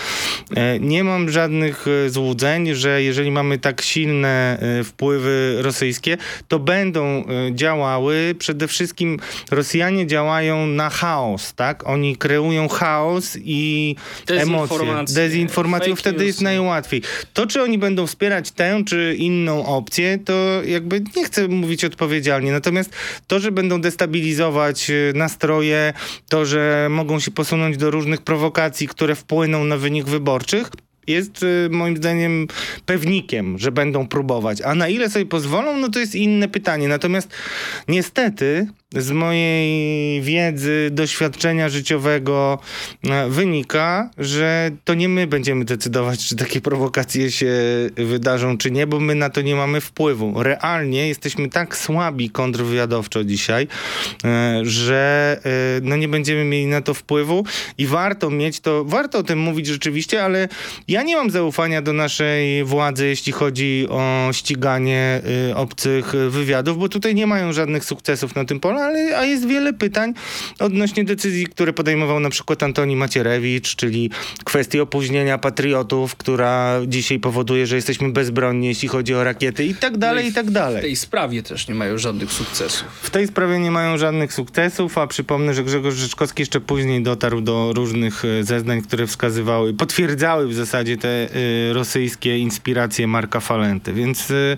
Speaker 3: Yy, nie mam żadnych złudzeń, że jeżeli mamy tak silne yy, wpływy rosyjskie, to będą działały. Przede wszystkim Rosjanie działają na chaos, tak? Oni kreują chaos i emocje. Dezinformacją wtedy jest najłatwiej. To, czy oni będą wspierać tę czy inną opcję, to jakby nie chcę mówić odpowiedzialnie. Natomiast to, że będą destabilizować nastroje, to, że mogą się posunąć do różnych prowokacji, które wpłyną na wynik wyborczych, jest y, moim zdaniem pewnikiem, że będą próbować. A na ile sobie pozwolą, no to jest inne pytanie. Natomiast niestety z mojej wiedzy, doświadczenia życiowego e, wynika, że to nie my będziemy decydować, czy takie prowokacje się wydarzą, czy nie, bo my na to nie mamy wpływu. Realnie jesteśmy tak słabi kontrwywiadowczo dzisiaj, e, że e, no nie będziemy mieli na to wpływu i warto mieć to, warto o tym mówić rzeczywiście, ale ja nie mam zaufania do naszej władzy, jeśli chodzi o ściganie obcych wywiadów, bo tutaj nie mają żadnych sukcesów na tym polu, ale a jest wiele pytań odnośnie decyzji, które podejmował na przykład Antoni Macierewicz, czyli kwestii opóźnienia patriotów, która dzisiaj powoduje, że jesteśmy bezbronni, jeśli chodzi o rakiety i tak dalej, no i, i tak dalej.
Speaker 2: W tej sprawie też nie mają żadnych sukcesów.
Speaker 3: W tej sprawie nie mają żadnych sukcesów, a przypomnę, że Grzegorz Rzeczkowski jeszcze później dotarł do różnych e, zeznań, które wskazywały, potwierdzały w zasadzie te y, rosyjskie inspiracje Marka Falenty, więc y,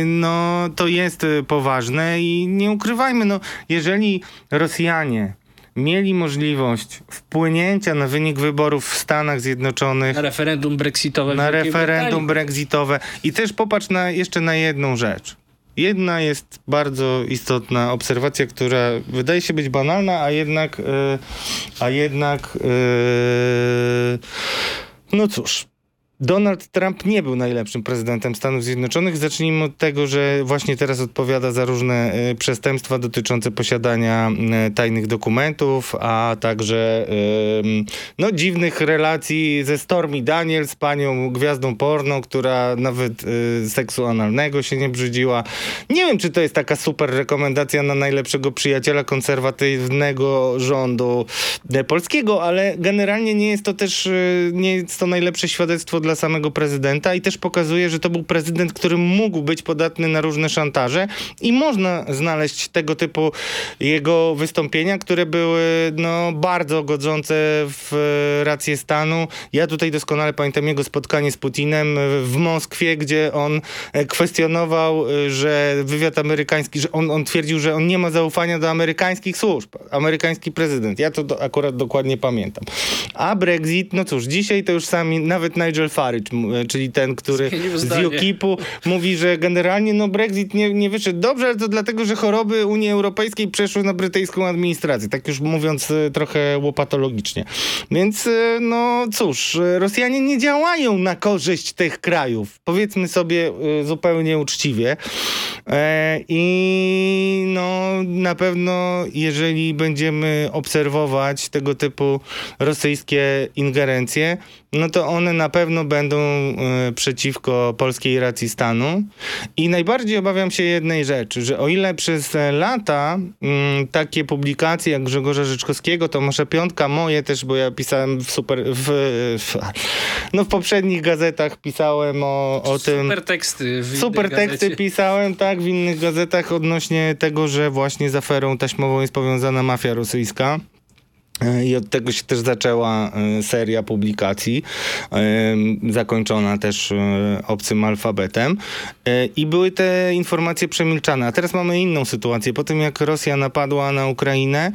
Speaker 3: y, no to jest poważne i nie ukrywajmy, no, jeżeli Rosjanie mieli możliwość wpłynięcia na wynik wyborów w Stanach Zjednoczonych.
Speaker 2: Na referendum brexitowe.
Speaker 3: Na referendum brexitowe. I też popatrz na, jeszcze na jedną rzecz. Jedna jest bardzo istotna obserwacja, która wydaje się być banalna, a jednak, yy, a jednak, yy, no cóż, Donald Trump nie był najlepszym prezydentem Stanów Zjednoczonych. Zacznijmy od tego, że właśnie teraz odpowiada za różne y, przestępstwa dotyczące posiadania y, tajnych dokumentów, a także y, no, dziwnych relacji ze Stormy Daniels, panią gwiazdą porno, która nawet seksu analnego się nie brzydziła. Nie wiem, czy to jest taka super rekomendacja na najlepszego przyjaciela konserwatywnego rządu polskiego, ale generalnie nie jest to też nie jest to najlepsze świadectwo dla dla samego prezydenta i też pokazuje, że to był prezydent, który mógł być podatny na różne szantaże i można znaleźć tego typu jego wystąpienia, które były no, bardzo godzące w rację stanu. Ja tutaj doskonale pamiętam jego spotkanie z Putinem w Moskwie, gdzie on kwestionował, że wywiad amerykański, że on, on twierdził, że on nie ma zaufania do amerykańskich służb. Amerykański prezydent. Ja to do, akurat dokładnie pamiętam. A Brexit, no cóż, dzisiaj to już sami, nawet Nigel Farage, czyli ten, który z UKIP-u mówi, że generalnie no Brexit nie, nie wyszedł dobrze, ale to dlatego, że choroby Unii Europejskiej przeszły na brytyjską administrację. Tak już mówiąc e, trochę łopatologicznie. Więc e, no cóż, e, Rosjanie nie działają na korzyść tych krajów. Powiedzmy sobie zupełnie uczciwie. I no na pewno jeżeli będziemy obserwować tego typu rosyjskie ingerencje, no to one na pewno będą y, przeciwko polskiej racji stanu. I najbardziej obawiam się jednej rzeczy, że o ile przez lata y, takie publikacje jak Grzegorza Życzkowskiego, Tomasza Piątka, moje też, bo ja pisałem w super... W, w, no w poprzednich gazetach pisałem o, o tym...
Speaker 2: Super teksty.
Speaker 3: super teksty pisałem, tak, w innych gazetach odnośnie tego, że właśnie z aferą taśmową jest powiązana mafia rosyjska. E, I od tego się też zaczęła e, seria publikacji, e, zakończona też obcym alfabetem. I były te informacje przemilczane. A teraz mamy inną sytuację. Po tym jak Rosja napadła na Ukrainę,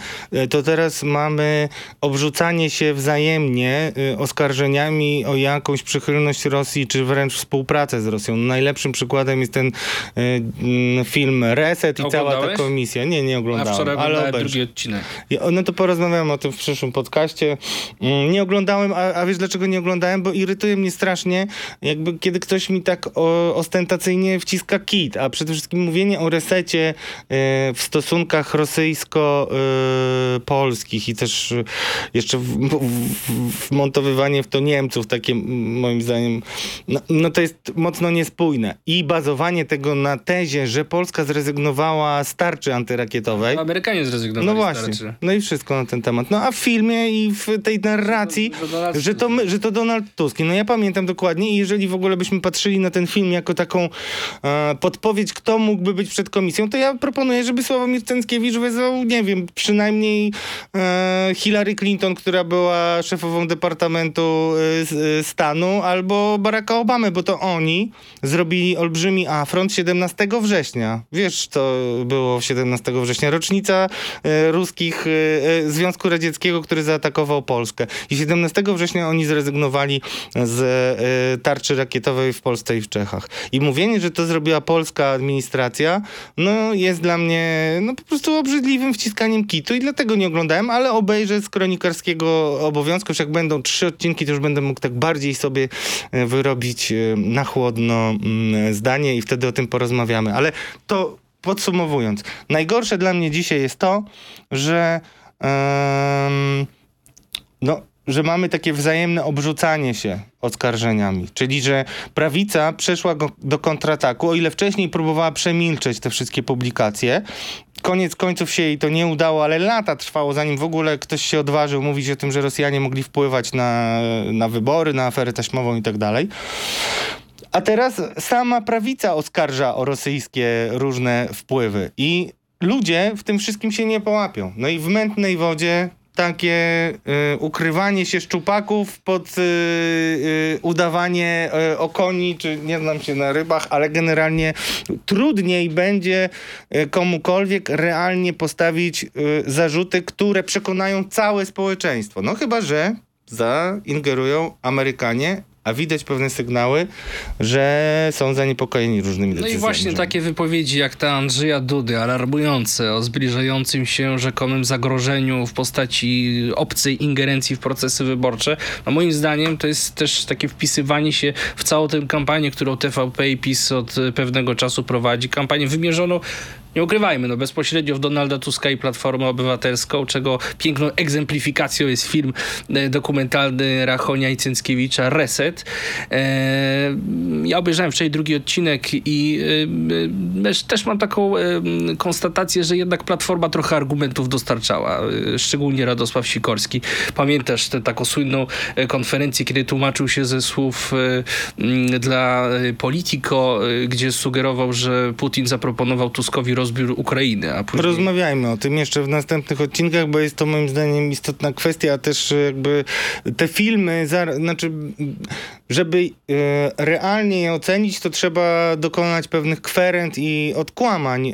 Speaker 3: to teraz mamy obrzucanie się wzajemnie oskarżeniami o jakąś przychylność Rosji, czy wręcz współpracę z Rosją. Najlepszym przykładem jest ten film Reset i cała ta komisja. Nie, nie oglądałem.
Speaker 2: A wczoraj ale drugi odcinek.
Speaker 3: No to porozmawiamy o tym w przyszłym podcaście. Mm, nie oglądałem, a, a wiesz dlaczego nie oglądałem? Bo irytuje mnie strasznie, jakby kiedy ktoś mi tak o, ostentacyjnie wciska kit, a przede wszystkim mówienie o resecie y, w stosunkach rosyjsko-polskich i też y, jeszcze wmontowywanie w to Niemców, takie moim zdaniem, no, no to jest mocno niespójne. I bazowanie tego na tezie, że Polska zrezygnowała z tarczy antyrakietowej.
Speaker 2: No, Amerykanie zrezygnowali
Speaker 3: No właśnie.
Speaker 2: z tarczy.
Speaker 3: No i wszystko na ten temat. No a w filmie i w tej narracji,
Speaker 2: To- to
Speaker 3: że, to my, że to Donald Tusk. No ja pamiętam dokładnie i jeżeli w ogóle byśmy patrzyli na ten film jako taką e, podpowiedź, kto mógłby być przed komisją, to ja proponuję, żeby Sławomir Cęckiewicz wezwał, nie wiem, przynajmniej e, Hillary Clinton, która była szefową Departamentu e, e, Stanu, albo Baracka Obamy, bo to oni zrobili olbrzymi afront 17 września. Wiesz, co było 17 września? Rocznica e, ruskich e, Związku Radzieckiego, który zaatakował Polskę. I 17 września oni zrezygnowali z e, tarczy rakietowej w Polsce i w Czechach. I mówienie, że to zrobiła polska administracja, no jest dla mnie no po prostu obrzydliwym wciskaniem kitu i dlatego nie oglądałem, ale obejrzę z kronikarskiego obowiązku, już jak będą trzy odcinki, to już będę mógł tak bardziej sobie e, wyrobić e, na chłodno mm, zdanie i wtedy o tym porozmawiamy. Ale to podsumowując, najgorsze dla mnie dzisiaj jest to, że no, że mamy takie wzajemne obrzucanie się oskarżeniami. Czyli, że prawica przeszła do kontrataku, o ile wcześniej próbowała przemilczeć te wszystkie publikacje. Koniec końców się jej to nie udało, ale lata trwało, zanim w ogóle ktoś się odważył mówić o tym, że Rosjanie mogli wpływać na, na wybory, na aferę taśmową i tak dalej. A teraz sama prawica oskarża o rosyjskie różne wpływy i ludzie w tym wszystkim się nie połapią. No i w mętnej wodzie takie y, ukrywanie się szczupaków pod y, y, udawanie y, o koni, czy nie znam się na rybach, ale generalnie trudniej będzie y, komukolwiek realnie postawić y, zarzuty, które przekonają całe społeczeństwo. No chyba, że zaingerują Amerykanie, a widać pewne sygnały, że są zaniepokojeni różnymi
Speaker 2: No
Speaker 3: decyzjami.
Speaker 2: i właśnie takie wypowiedzi jak ta Andrzeja Dudy, alarmujące o zbliżającym się rzekomym zagrożeniu w postaci obcej ingerencji w procesy wyborcze, no moim zdaniem to jest też takie wpisywanie się w całą tę kampanię, którą TVP i PiS od pewnego czasu prowadzi. Kampanię wymierzoną nie ukrywajmy, no bezpośrednio w Donalda Tuska i Platformę Obywatelską, czego piękną egzemplifikacją jest film e, dokumentalny Rachonia i Cęckiewicza Reset. E, ja obejrzałem wczoraj drugi odcinek i e, też, mam taką konstatację, że jednak Platforma trochę argumentów dostarczała, szczególnie Radosław Sikorski. Pamiętasz tę taką słynną konferencję, kiedy tłumaczył się ze słów dla Politico, gdzie sugerował, że Putin zaproponował Tuskowi rozbiór Ukrainy, a później...
Speaker 3: Rozmawiajmy o tym jeszcze w następnych odcinkach, bo jest to moim zdaniem istotna kwestia, a też jakby te filmy, znaczy, żeby e, realnie je ocenić, to trzeba dokonać pewnych kwerent i odkłamań e,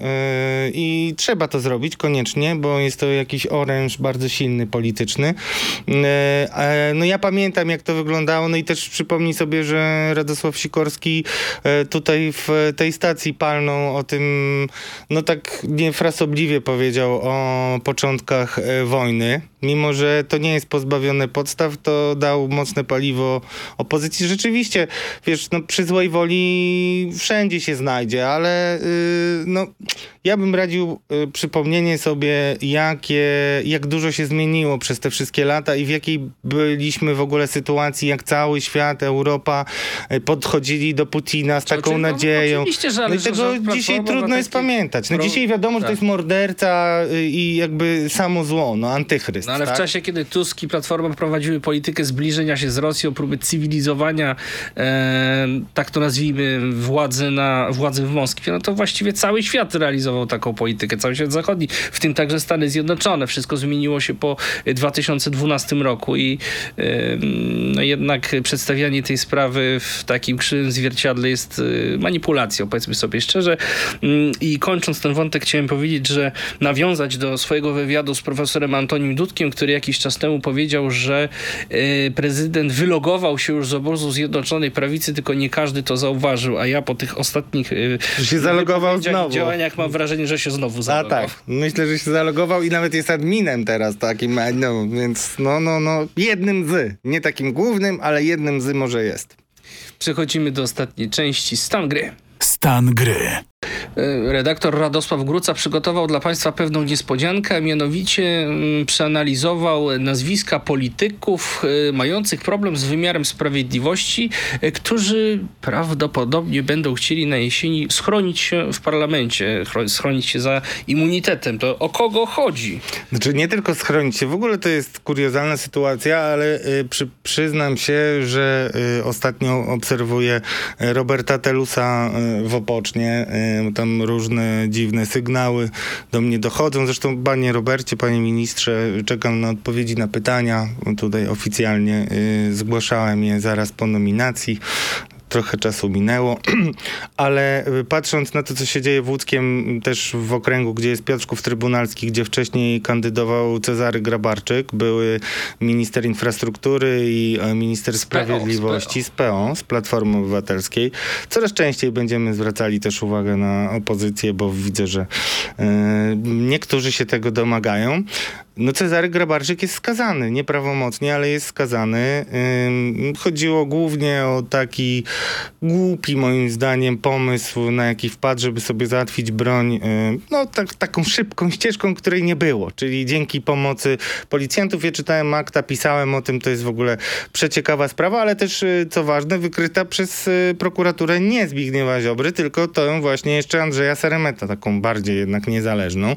Speaker 3: i trzeba to zrobić koniecznie, bo jest to jakiś oręż bardzo silny polityczny. E, no ja pamiętam, jak to wyglądało, no i też przypomnij sobie, że Radosław Sikorski tutaj w tej stacji palną o tym, no tak niefrasobliwie powiedział o początkach e, wojny. Mimo, że to nie jest pozbawione podstaw, to dał mocne paliwo opozycji. Rzeczywiście, wiesz, no przy złej woli wszędzie się znajdzie, ale y, no, ja bym radził y, przypomnienie sobie, jakie, jak dużo się zmieniło przez te wszystkie lata i w jakiej byliśmy w ogóle sytuacji, jak cały świat, Europa y, podchodzili do Putina z taką
Speaker 2: no,
Speaker 3: nadzieją.
Speaker 2: oczywiście, że-
Speaker 3: no i tego
Speaker 2: że
Speaker 3: dzisiaj trudno jest pamiętać. No
Speaker 2: Pro-
Speaker 3: dzisiaj wiadomo, że to
Speaker 2: tak.
Speaker 3: jest morderca y, i jakby samo zło, no antychryst.
Speaker 2: No ale
Speaker 3: tak?
Speaker 2: w czasie, kiedy Tusk i Platforma prowadziły politykę zbliżenia się z Rosją, próby cywilizowania, e, tak to nazwijmy, władzy, na, władzy w Moskwie, no to właściwie cały świat realizował taką politykę, cały świat zachodni, w tym także Stany Zjednoczone. Wszystko zmieniło się po 2012 roku i e, no jednak przedstawianie tej sprawy w takim krzywym zwierciadle jest e, manipulacją, powiedzmy sobie szczerze. Mm, I kończąc ten wątek, chciałem powiedzieć, że nawiązać do swojego wywiadu z profesorem Antonim Dudkiem, człowiekiem, który jakiś czas temu powiedział, że prezydent wylogował się już z obozu Zjednoczonej Prawicy, tylko nie każdy to zauważył, a ja po tych ostatnich
Speaker 3: się zalogował znowu.
Speaker 2: działaniach mam wrażenie, że się znowu zalogował.
Speaker 3: A tak, myślę, że się zalogował i nawet jest adminem teraz takim, no, więc no, no, no, jednym z, nie takim głównym, ale jednym z może jest.
Speaker 2: Przechodzimy do ostatniej części, stan gry.
Speaker 1: Stan gry.
Speaker 2: E, redaktor Radosław Gruca przygotował dla Państwa pewną niespodziankę, mianowicie mm, przeanalizował nazwiska polityków e, mających problem z wymiarem sprawiedliwości, e, którzy prawdopodobnie będą chcieli na jesieni schronić się w parlamencie, schronić się za immunitetem. To o kogo chodzi?
Speaker 3: Znaczy nie tylko schronić się, w ogóle to jest kuriozalna sytuacja, ale przy, przyznam się, że ostatnio obserwuję Roberta Telusa w Opocznie, tam różne dziwne sygnały do mnie dochodzą. Zresztą, panie Robercie, panie ministrze, czekam na odpowiedzi na pytania. Tutaj oficjalnie y, zgłaszałem je zaraz po nominacji trochę czasu minęło, [clears throat] ale y, patrząc na to, co się dzieje w Łódzkiem, też w okręgu, gdzie jest Piotrków Trybunalski, gdzie wcześniej kandydował Cezary Grabarczyk, były minister infrastruktury i e, minister sprawiedliwości z PO, z Platformy Obywatelskiej. Coraz częściej będziemy zwracali też uwagę na opozycję, bo widzę, że y, niektórzy się tego domagają. No Cezary Grabarczyk jest skazany, nieprawomocnie, ale jest skazany. chodziło głównie o taki głupi moim zdaniem pomysł, na jaki wpadł, żeby sobie załatwić broń, no tak, taką szybką ścieżką, której nie było, czyli dzięki pomocy policjantów. Ja czytałem akta, pisałem o tym, to jest w ogóle przeciekawa sprawa, ale też, y, co ważne, wykryta przez y, prokuraturę nie Zbigniewa Ziobry, tylko to właśnie jeszcze Andrzeja Seremeta, taką bardziej jednak niezależną.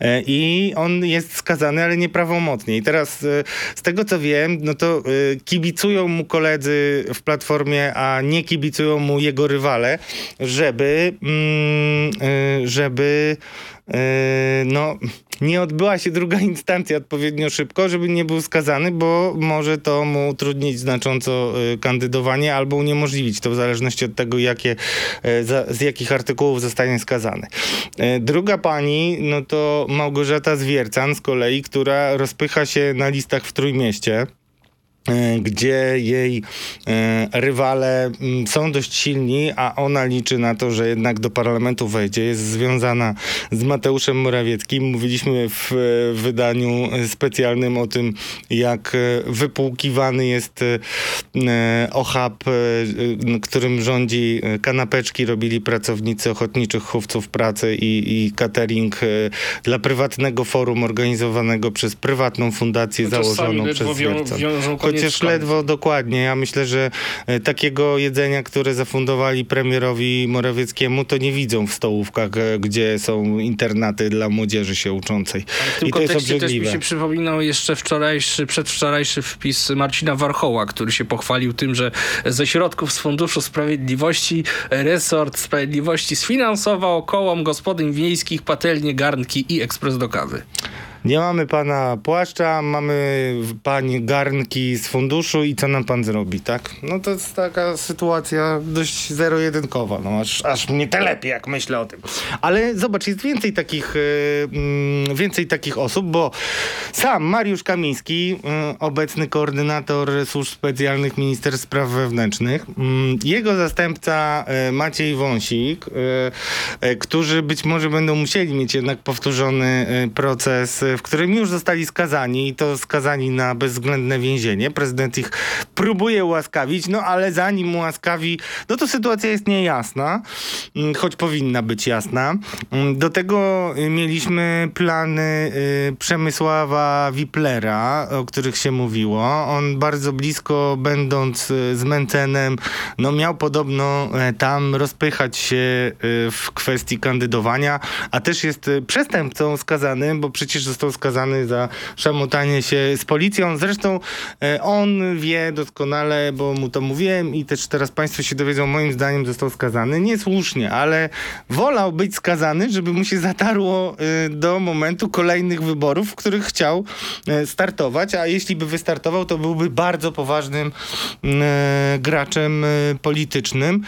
Speaker 3: E, I on jest skazany ale nieprawomocnie. I teraz e, z tego co wiem, no to e, kibicują mu koledzy w Platformie, a nie kibicują mu jego rywale, żeby, mm, e, żeby no, nie odbyła się druga [laughs] instancja odpowiednio szybko, żeby nie był skazany, bo może to mu utrudnić znacząco kandydowanie albo uniemożliwić to w zależności od tego, jakie, z jakich artykułów zostanie skazany. Druga pani, no to Małgorzata Zwiercan z kolei, która rozpycha się na listach w Trójmieście. E, gdzie jej e, rywale mm, są dość silni, a ona liczy na to, że jednak do parlamentu wejdzie. Jest związana z Mateuszem Morawieckim. Mówiliśmy w wydaniu specjalnym o tym, jak e, wypłukiwany jest OHAP, którym rządzi kanapeczki, robili pracownicy ochotniczych chówców pracy i, i catering dla prywatnego forum organizowanego przez prywatną fundację no założoną przez Zwiercan Chociaż ledwo dokładnie. Ja myślę, że e, takiego jedzenia, które zafundowali premierowi Morawieckiemu, to nie widzą w stołówkach, e, gdzie są internaty dla młodzieży się uczącej.
Speaker 2: w tym I to jest obrzydliwe. też mi się przypominał jeszcze wczorajszy, przedwczorajszy wpis Marcina Warchoła, który się pochwalił tym, że ze środków z Funduszu Sprawiedliwości resort Sprawiedliwości sfinansował kołom gospodyń wiejskich patelnie, garnki i ekspres do kawy.
Speaker 3: Nie mamy pana płaszcza, mamy pani garnki z funduszu i co nam pan zrobi, tak? No to jest taka sytuacja dość zero-jedynkowa, no aż, aż mnie telepie, jak myślę o tym. Ale zobacz, jest więcej takich, yy, więcej takich osób, bo sam Mariusz Kamiński, yy, obecny koordynator służb specjalnych Ministerstw Spraw Wewnętrznych, yy, jego zastępca y, Maciej Wąsik, y, którzy być może będą musieli mieć jednak powtórzony proces w którym już zostali skazani i to skazani na bezwzględne więzienie. Prezydent ich próbuje ułaskawić, no ale zanim ułaskawi, no to sytuacja jest niejasna, mm, choć powinna być jasna. Mm, do tego y, mieliśmy plany y, Przemysława Wiplera, o których się mówiło. On bardzo blisko, będąc y, z Mencenem, no miał podobno e, tam rozpychać się w kwestii kandydowania, a też jest przestępcą skazany, bo przecież został został skazany za szamotanie się z policją. Zresztą e, on wie doskonale, bo mu to mówiłem i też teraz państwo się dowiedzą, moim zdaniem został skazany. Niesłusznie, ale wolał być skazany, żeby mu się zatarło e, do momentu kolejnych wyborów, w których chciał e, startować, a jeśli by wystartował, to byłby bardzo poważnym graczem politycznym.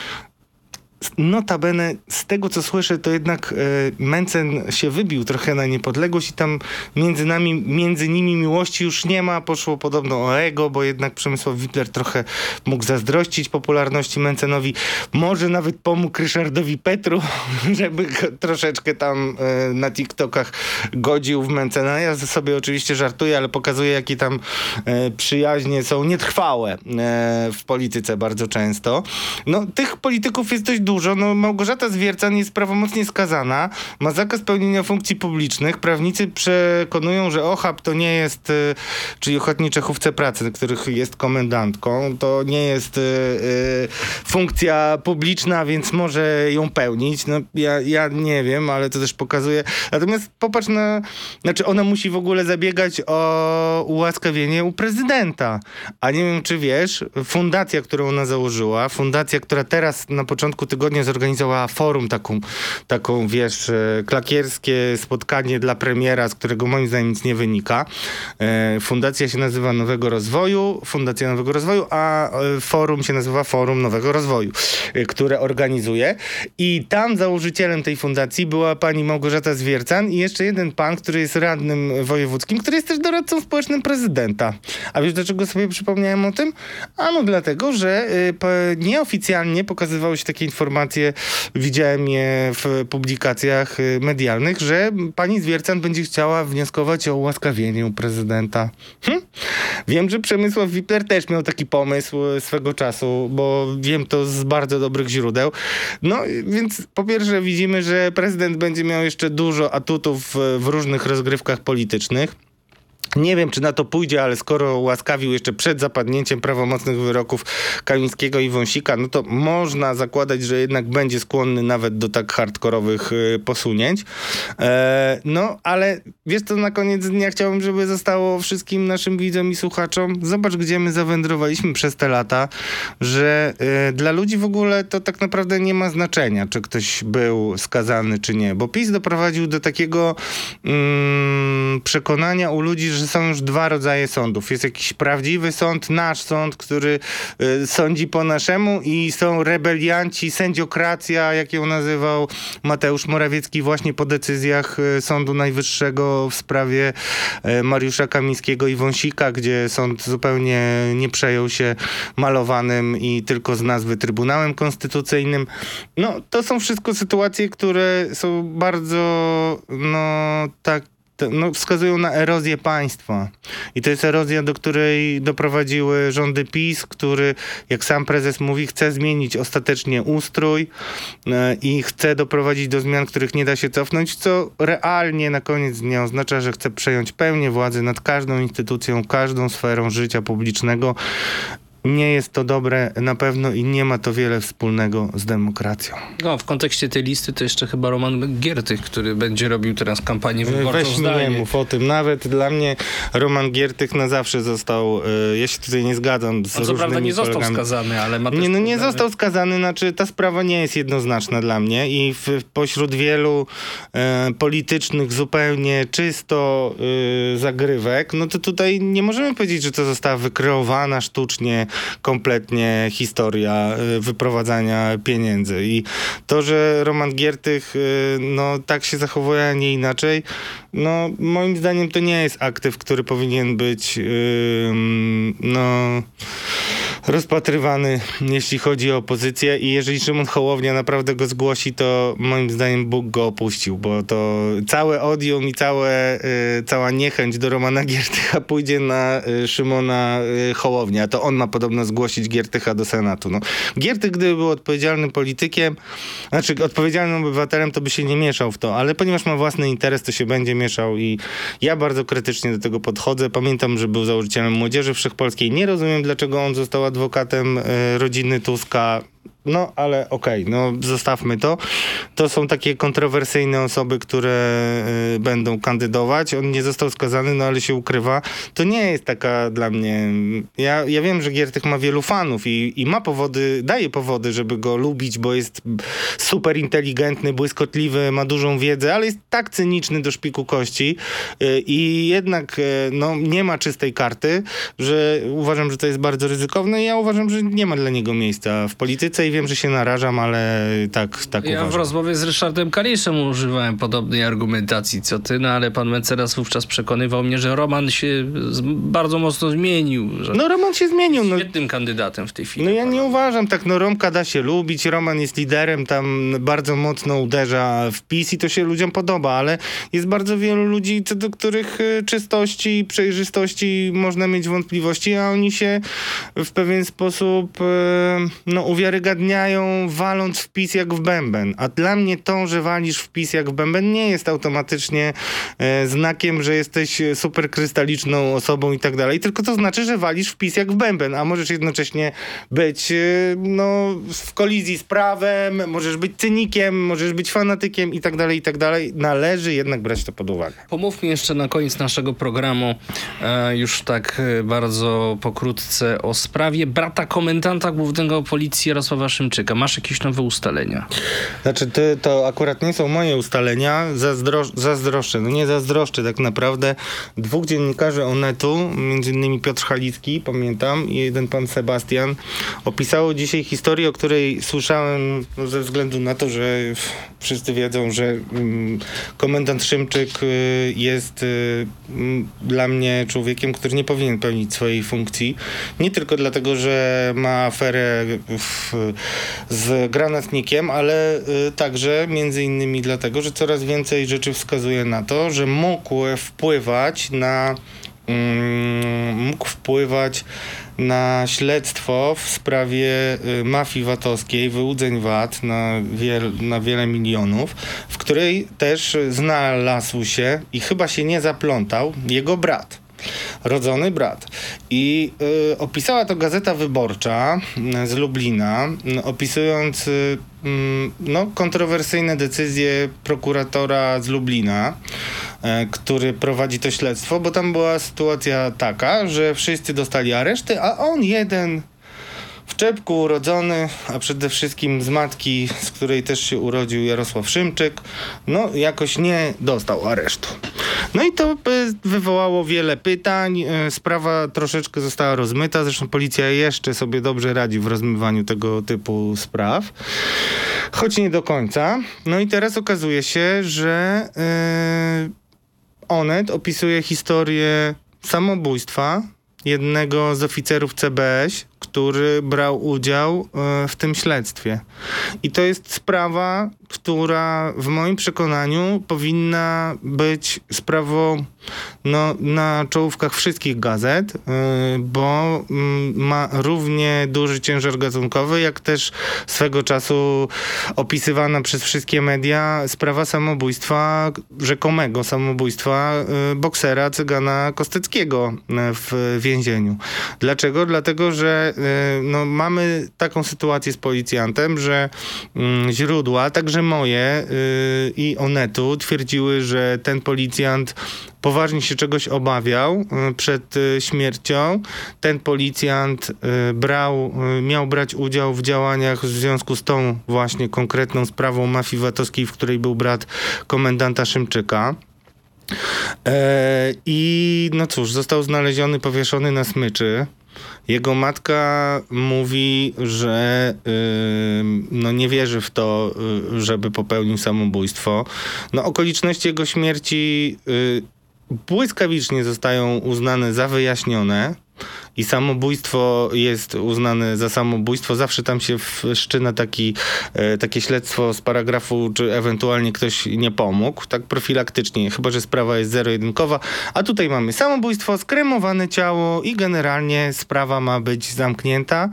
Speaker 3: Notabene z tego co słyszę, to jednak e, Mencen się wybił trochę na niepodległość i tam między nami, między nimi miłości już nie ma. Poszło podobno o ego, bo jednak Przemysław Wipler trochę mógł zazdrościć popularności Mencenowi. Może nawet pomógł Ryszardowi Petru, [laughs] żeby troszeczkę tam e, na TikTokach godził w Mencena. Ja sobie oczywiście żartuję, ale pokazuję, jakie tam e, przyjaźnie są nietrwałe w polityce bardzo często. No, tych polityków jest dość dużo. No, Małgorzata Zwiercan jest prawomocnie skazana, ma zakaz pełnienia funkcji publicznych. Prawnicy przekonują, że OHAP to nie jest, e, czyli Ochotnicze Chówce Pracy, których jest komendantką, to nie jest funkcja publiczna, więc może ją pełnić. No, ja, ja nie wiem, ale to też pokazuje. Natomiast popatrz na, znaczy ona musi w ogóle zabiegać o ułaskawienie u prezydenta. A nie wiem, czy wiesz, fundacja, którą ona założyła, fundacja, która teraz na początku tygodnia zorganizowała forum, taką, taką wiesz, e, klakierskie spotkanie dla premiera, z którego moim zdaniem nic nie wynika. E, fundacja się nazywa Nowego Rozwoju, Fundacja Nowego Rozwoju, a e, forum się nazywa Forum Nowego Rozwoju, które organizuje. I tam założycielem tej fundacji była pani Małgorzata Zwiercan i jeszcze jeden pan, który jest radnym wojewódzkim, który jest też doradcą społecznym prezydenta. A wiesz, dlaczego sobie przypomniałem o tym? Ano dlatego, że nieoficjalnie pokazywały się takie informacje, widziałem je w publikacjach y, medialnych, że pani Zwiercan będzie chciała wnioskować o ułaskawienie u prezydenta. Hm? Wiem, że Przemysław Wipler też miał taki pomysł y, swego czasu, bo wiem to z bardzo dobrych źródeł. No więc po pierwsze widzimy, że prezydent będzie miał jeszcze dużo atutów w różnych rozgrywkach politycznych. Nie wiem, czy na to pójdzie, ale skoro łaskawił jeszcze przed zapadnięciem prawomocnych wyroków Kamińskiego i Wąsika, no to można zakładać, że jednak będzie skłonny nawet do tak hardkorowych y, posunięć. E, no, ale wiesz co, na koniec dnia chciałbym, żeby zostało wszystkim naszym widzom i słuchaczom. Zobacz, gdzie my zawędrowaliśmy przez te lata, że y, dla ludzi w ogóle to tak naprawdę nie ma znaczenia, czy ktoś był skazany, czy nie, bo PiS doprowadził do takiego mm, przekonania u ludzi, że są już dwa rodzaje sądów. Jest jakiś prawdziwy sąd, nasz sąd, który y, sądzi po naszemu i są rebelianci, sędziokracja, jak ją nazywał Mateusz Morawiecki właśnie po decyzjach y, Sądu Najwyższego w sprawie y, Mariusza Kamińskiego i Wąsika, gdzie sąd zupełnie nie przejął się malowanym i tylko z nazwy Trybunałem Konstytucyjnym. No, to są wszystko sytuacje, które są bardzo, no, tak no, wskazują na erozję państwa. I to jest erozja, do której doprowadziły rządy PiS, który, jak sam prezes mówi, chce zmienić ostatecznie ustrój e, i chce doprowadzić do zmian, których nie da się cofnąć, co realnie na koniec dnia oznacza, że chce przejąć pełnię władzy nad każdą instytucją, każdą sferą życia publicznego nie jest to dobre na pewno i nie ma to wiele wspólnego z demokracją.
Speaker 2: No, w kontekście tej listy to jeszcze chyba Roman Giertych, który będzie robił teraz kampanię wyborczą.
Speaker 3: Weź nie mów o tym. Nawet dla mnie Roman Giertych na zawsze został, y, ja się tutaj nie zgadzam z no, co prawda
Speaker 2: nie
Speaker 3: został
Speaker 2: kolegami. skazany, ale ma
Speaker 3: Nie, no nie został skazany, znaczy ta sprawa nie jest jednoznaczna dla mnie i w, pośród wielu y, politycznych zupełnie czysto y, zagrywek, no to tutaj nie możemy powiedzieć, że to została wykreowana sztucznie kompletnie historia y, wyprowadzania pieniędzy. I to, że Roman Giertych y, no, tak się zachowuje, a nie inaczej, no moim zdaniem to nie jest aktyw, który powinien być no rozpatrywany, jeśli chodzi o opozycję i jeżeli Szymon Hołownia naprawdę go zgłosi, to moim zdaniem Bóg go opuścił, bo to całe odium i całe, y, cała niechęć do Romana Giertycha pójdzie na y, Szymona y, Hołownia. To on ma podobno zgłosić Giertycha do Senatu. No, Giertych, gdyby był odpowiedzialnym politykiem, znaczy odpowiedzialnym obywatelem, to by się nie mieszał w to, ale ponieważ ma własny interes, to się będzie mieszał i ja bardzo krytycznie do tego podchodzę. Pamiętam, że był założycielem Młodzieży Wszechpolskiej. Nie rozumiem, dlaczego on został adwokatem e, rodziny Tuska. No, ale okej, okay, no zostawmy to. To są takie kontrowersyjne osoby, które y, będą kandydować. On nie został skazany, no ale się ukrywa. To nie jest taka dla mnie... Ja, ja wiem, że Giertych ma wielu fanów i, i ma powody, daje powody, żeby go lubić, bo jest super inteligentny, błyskotliwy, ma dużą wiedzę, ale jest tak cyniczny do szpiku kości y, i jednak y, no, nie ma czystej karty, że uważam, że to jest bardzo ryzykowne i ja uważam, że nie ma dla niego miejsca w polityce i wiem, że się narażam, ale tak, tak
Speaker 2: Ja
Speaker 3: uważam.
Speaker 2: w rozmowie z Ryszardem Kaliszem używałem podobnej argumentacji co ty, no ale pan Mecenas wówczas przekonywał mnie, że Roman się bardzo mocno zmienił,
Speaker 3: No Roman się zmienił. No,
Speaker 2: świetnym kandydatem w tej chwili.
Speaker 3: no ja nie uważam tak, no Romka da się lubić, Roman jest liderem, tam bardzo mocno uderza w PiS i to się ludziom podoba, ale jest bardzo wielu ludzi, co do których y, czystości i przejrzystości można mieć wątpliwości, a oni się w pewien sposób y, no, uwiarygadniają waląc w PiS jak w bęben. A dla mnie to, że walisz w PiS jak w bęben nie jest automatycznie e, znakiem, że jesteś super krystaliczną osobą i tak dalej, tylko to znaczy, że walisz w PiS jak w bęben, a możesz jednocześnie być e, no, w kolizji z prawem, możesz być cynikiem, możesz być fanatykiem i tak dalej, i tak dalej. Należy jednak brać to pod uwagę.
Speaker 2: Pomówmy jeszcze na koniec naszego programu, e, już tak e, bardzo pokrótce, o sprawie brata komendanta głównego policji Jarosława Szymczyka. Masz jakieś nowe ustalenia?
Speaker 3: Znaczy, ty, to akurat nie są moje ustalenia, Zazdro, zazdroszczę, no nie zazdroszczę tak naprawdę. Dwóch dziennikarzy Onetu, między innymi Piotr Halicki, pamiętam, i jeden pan Sebastian, opisało dzisiaj historię, o której słyszałem no, ze względu na to, że wszyscy wiedzą, że mm, komendant Szymczyk y, jest y, mm, dla mnie człowiekiem, który nie powinien pełnić swojej funkcji. Nie tylko dlatego, że ma aferę w, z granatnikiem, ale y, także między innymi dlatego, że coraz więcej rzeczy wskazuje na to, że mógł wpływać na mm, mógł wpływać na śledztwo w sprawie y, mafii VAT-owskiej, wyłudzeń VAT na, wiel, na wiele milionów, w której też znalazł się i chyba się nie zaplątał jego brat rodzony brat. I y, opisała to Gazeta Wyborcza y, z Lublina, y, opisując y, mm, no, kontrowersyjne decyzje prokuratora z Lublina, e, który prowadzi to śledztwo, bo tam była sytuacja taka, że wszyscy dostali areszty, a on jeden w czepku urodzony, a przede wszystkim z matki, z której też się urodził Jarosław Szymczyk, no jakoś nie dostał aresztu. No i to e, wywołało wiele pytań. e, Sprawa troszeczkę została rozmyta. Zresztą policja jeszcze sobie dobrze radzi w rozmywaniu tego typu spraw. Choć nie do końca. No i teraz okazuje się, że e, Onet opisuje historię samobójstwa jednego z oficerów CBŚ, który brał udział e, w tym śledztwie. I to jest sprawa, która w moim przekonaniu powinna być sprawą no, na czołówkach wszystkich gazet, e, bo mm, ma równie duży ciężar gatunkowy, jak też swego czasu opisywana przez wszystkie media sprawa samobójstwa, rzekomego samobójstwa e, boksera cygana Kosteckiego w więzieniu. Dlaczego? Dlatego, że e, no, mamy taką sytuację z policjantem, że mm, źródła, także moje y, i Onetu twierdziły, że ten policjant poważnie się czegoś obawiał y, przed śmiercią. Ten policjant brał, miał brać udział w działaniach w związku z tą właśnie konkretną sprawą mafii VAT-owskiej, w której był brat komendanta Szymczyka. E, I no cóż, został znaleziony, powieszony na smyczy. Jego matka mówi, że y, no nie wierzy w to, y, żeby popełnił samobójstwo. No okoliczności jego śmierci y, błyskawicznie zostają uznane za wyjaśnione. I samobójstwo jest uznane za samobójstwo. Zawsze tam się wszczyna taki, e, takie śledztwo z paragrafu, czy ewentualnie ktoś nie pomógł, tak profilaktycznie, chyba że sprawa jest zero-jedynkowa. A tutaj mamy samobójstwo, skremowane ciało i generalnie sprawa ma być zamknięta.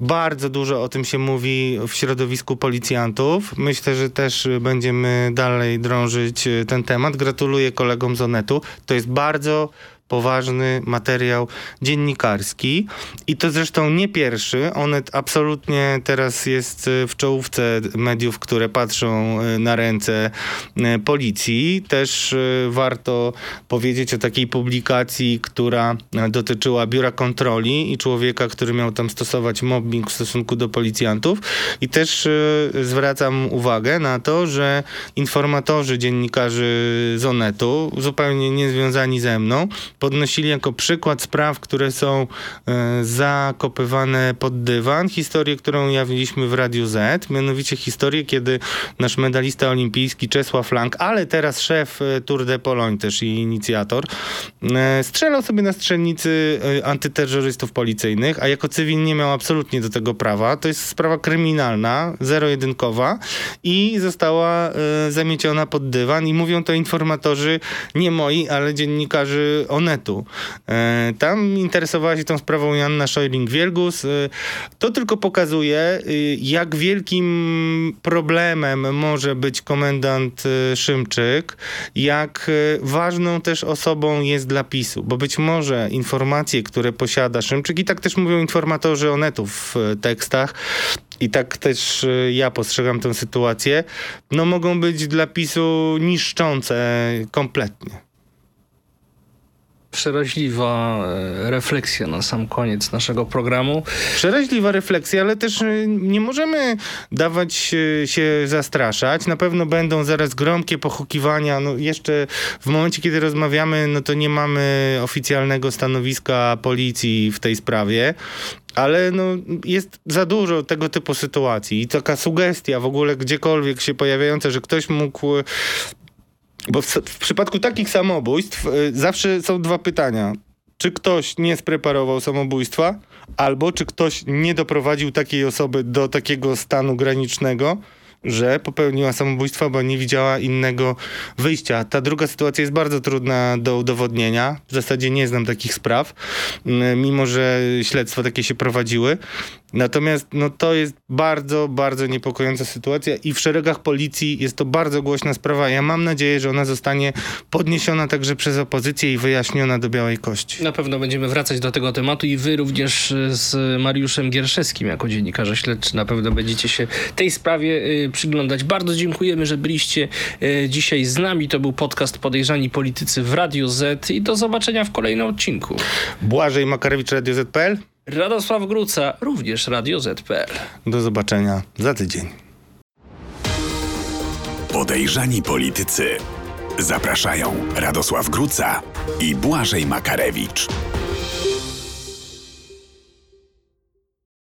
Speaker 3: Bardzo dużo o tym się mówi w środowisku policjantów. Myślę, że też będziemy dalej drążyć e, ten temat. Gratuluję kolegom z Onetu. To jest bardzo poważny materiał dziennikarski i to zresztą nie pierwszy. Onet absolutnie teraz jest y, w czołówce mediów, które patrzą y, na ręce y, policji. Też warto powiedzieć o takiej publikacji, która dotyczyła biura kontroli i człowieka, który miał tam stosować mobbing w stosunku do policjantów. I też zwracam uwagę na to, że informatorzy, dziennikarzy z Onetu, zupełnie niezwiązani ze mną, podnosili jako przykład spraw, które są e, zakopywane pod dywan. Historię, którą jawniliśmy w Radiu Z, mianowicie historię, kiedy nasz medalista olimpijski Czesław Lang, ale teraz szef e, Tour de Pologne też i inicjator, e, strzelał sobie na strzelnicy antyterrorystów policyjnych, a jako cywil nie miał absolutnie do tego prawa. To jest sprawa kryminalna, zero-jedynkowa i została zamieciona pod dywan i mówią to informatorzy nie moi, ale dziennikarzy E, tam interesowała się tą sprawą Janna Szojling-Wielgus. E, to tylko pokazuje, e, jak wielkim problemem może być komendant Szymczyk, jak ważną też osobą jest dla PiSu, bo być może informacje, które posiada Szymczyk i tak też mówią informatorzy Onetu w tekstach, i tak też ja postrzegam tę sytuację, no mogą być dla PiSu niszczące kompletnie.
Speaker 2: Przeraźliwa e, refleksja na sam koniec naszego programu.
Speaker 3: Przeraźliwa refleksja, ale też y, nie możemy dawać y, się zastraszać. Na pewno będą zaraz gromkie pochukiwania. No jeszcze w momencie, kiedy rozmawiamy, no to nie mamy oficjalnego stanowiska policji w tej sprawie. Ale no, jest za dużo tego typu sytuacji i taka sugestia w ogóle gdziekolwiek się pojawiająca, że ktoś mógł Bo w, w przypadku takich samobójstw y, zawsze są dwa pytania. Czy ktoś nie spreparował samobójstwa, albo czy ktoś nie doprowadził takiej osoby do takiego stanu granicznego, że popełniła samobójstwo, bo nie widziała innego wyjścia. Ta druga sytuacja jest bardzo trudna do udowodnienia. W zasadzie nie znam takich spraw, mm, mimo że śledztwa takie się prowadziły. Natomiast no, to jest bardzo, bardzo niepokojąca sytuacja i w szeregach policji jest to bardzo głośna sprawa. Ja mam nadzieję, że ona zostanie podniesiona także przez opozycję i wyjaśniona do białej kości.
Speaker 2: Na pewno będziemy wracać do tego tematu i wy również e, z Mariuszem Gierszewskim jako dziennikarze śledczy na pewno będziecie się tej sprawie y, przyglądać. Bardzo dziękujemy, że byliście y, dzisiaj z nami. To był podcast Podejrzani Politycy w Radio Z i do zobaczenia w kolejnym odcinku.
Speaker 3: Błażej Makarewicz, Radio ZPL.
Speaker 2: Radosław Gruca, również Radio Z.pl.
Speaker 3: Do zobaczenia za tydzień.
Speaker 1: Podejrzani politycy. Zapraszają Radosław Gruca i Błażej Makarewicz.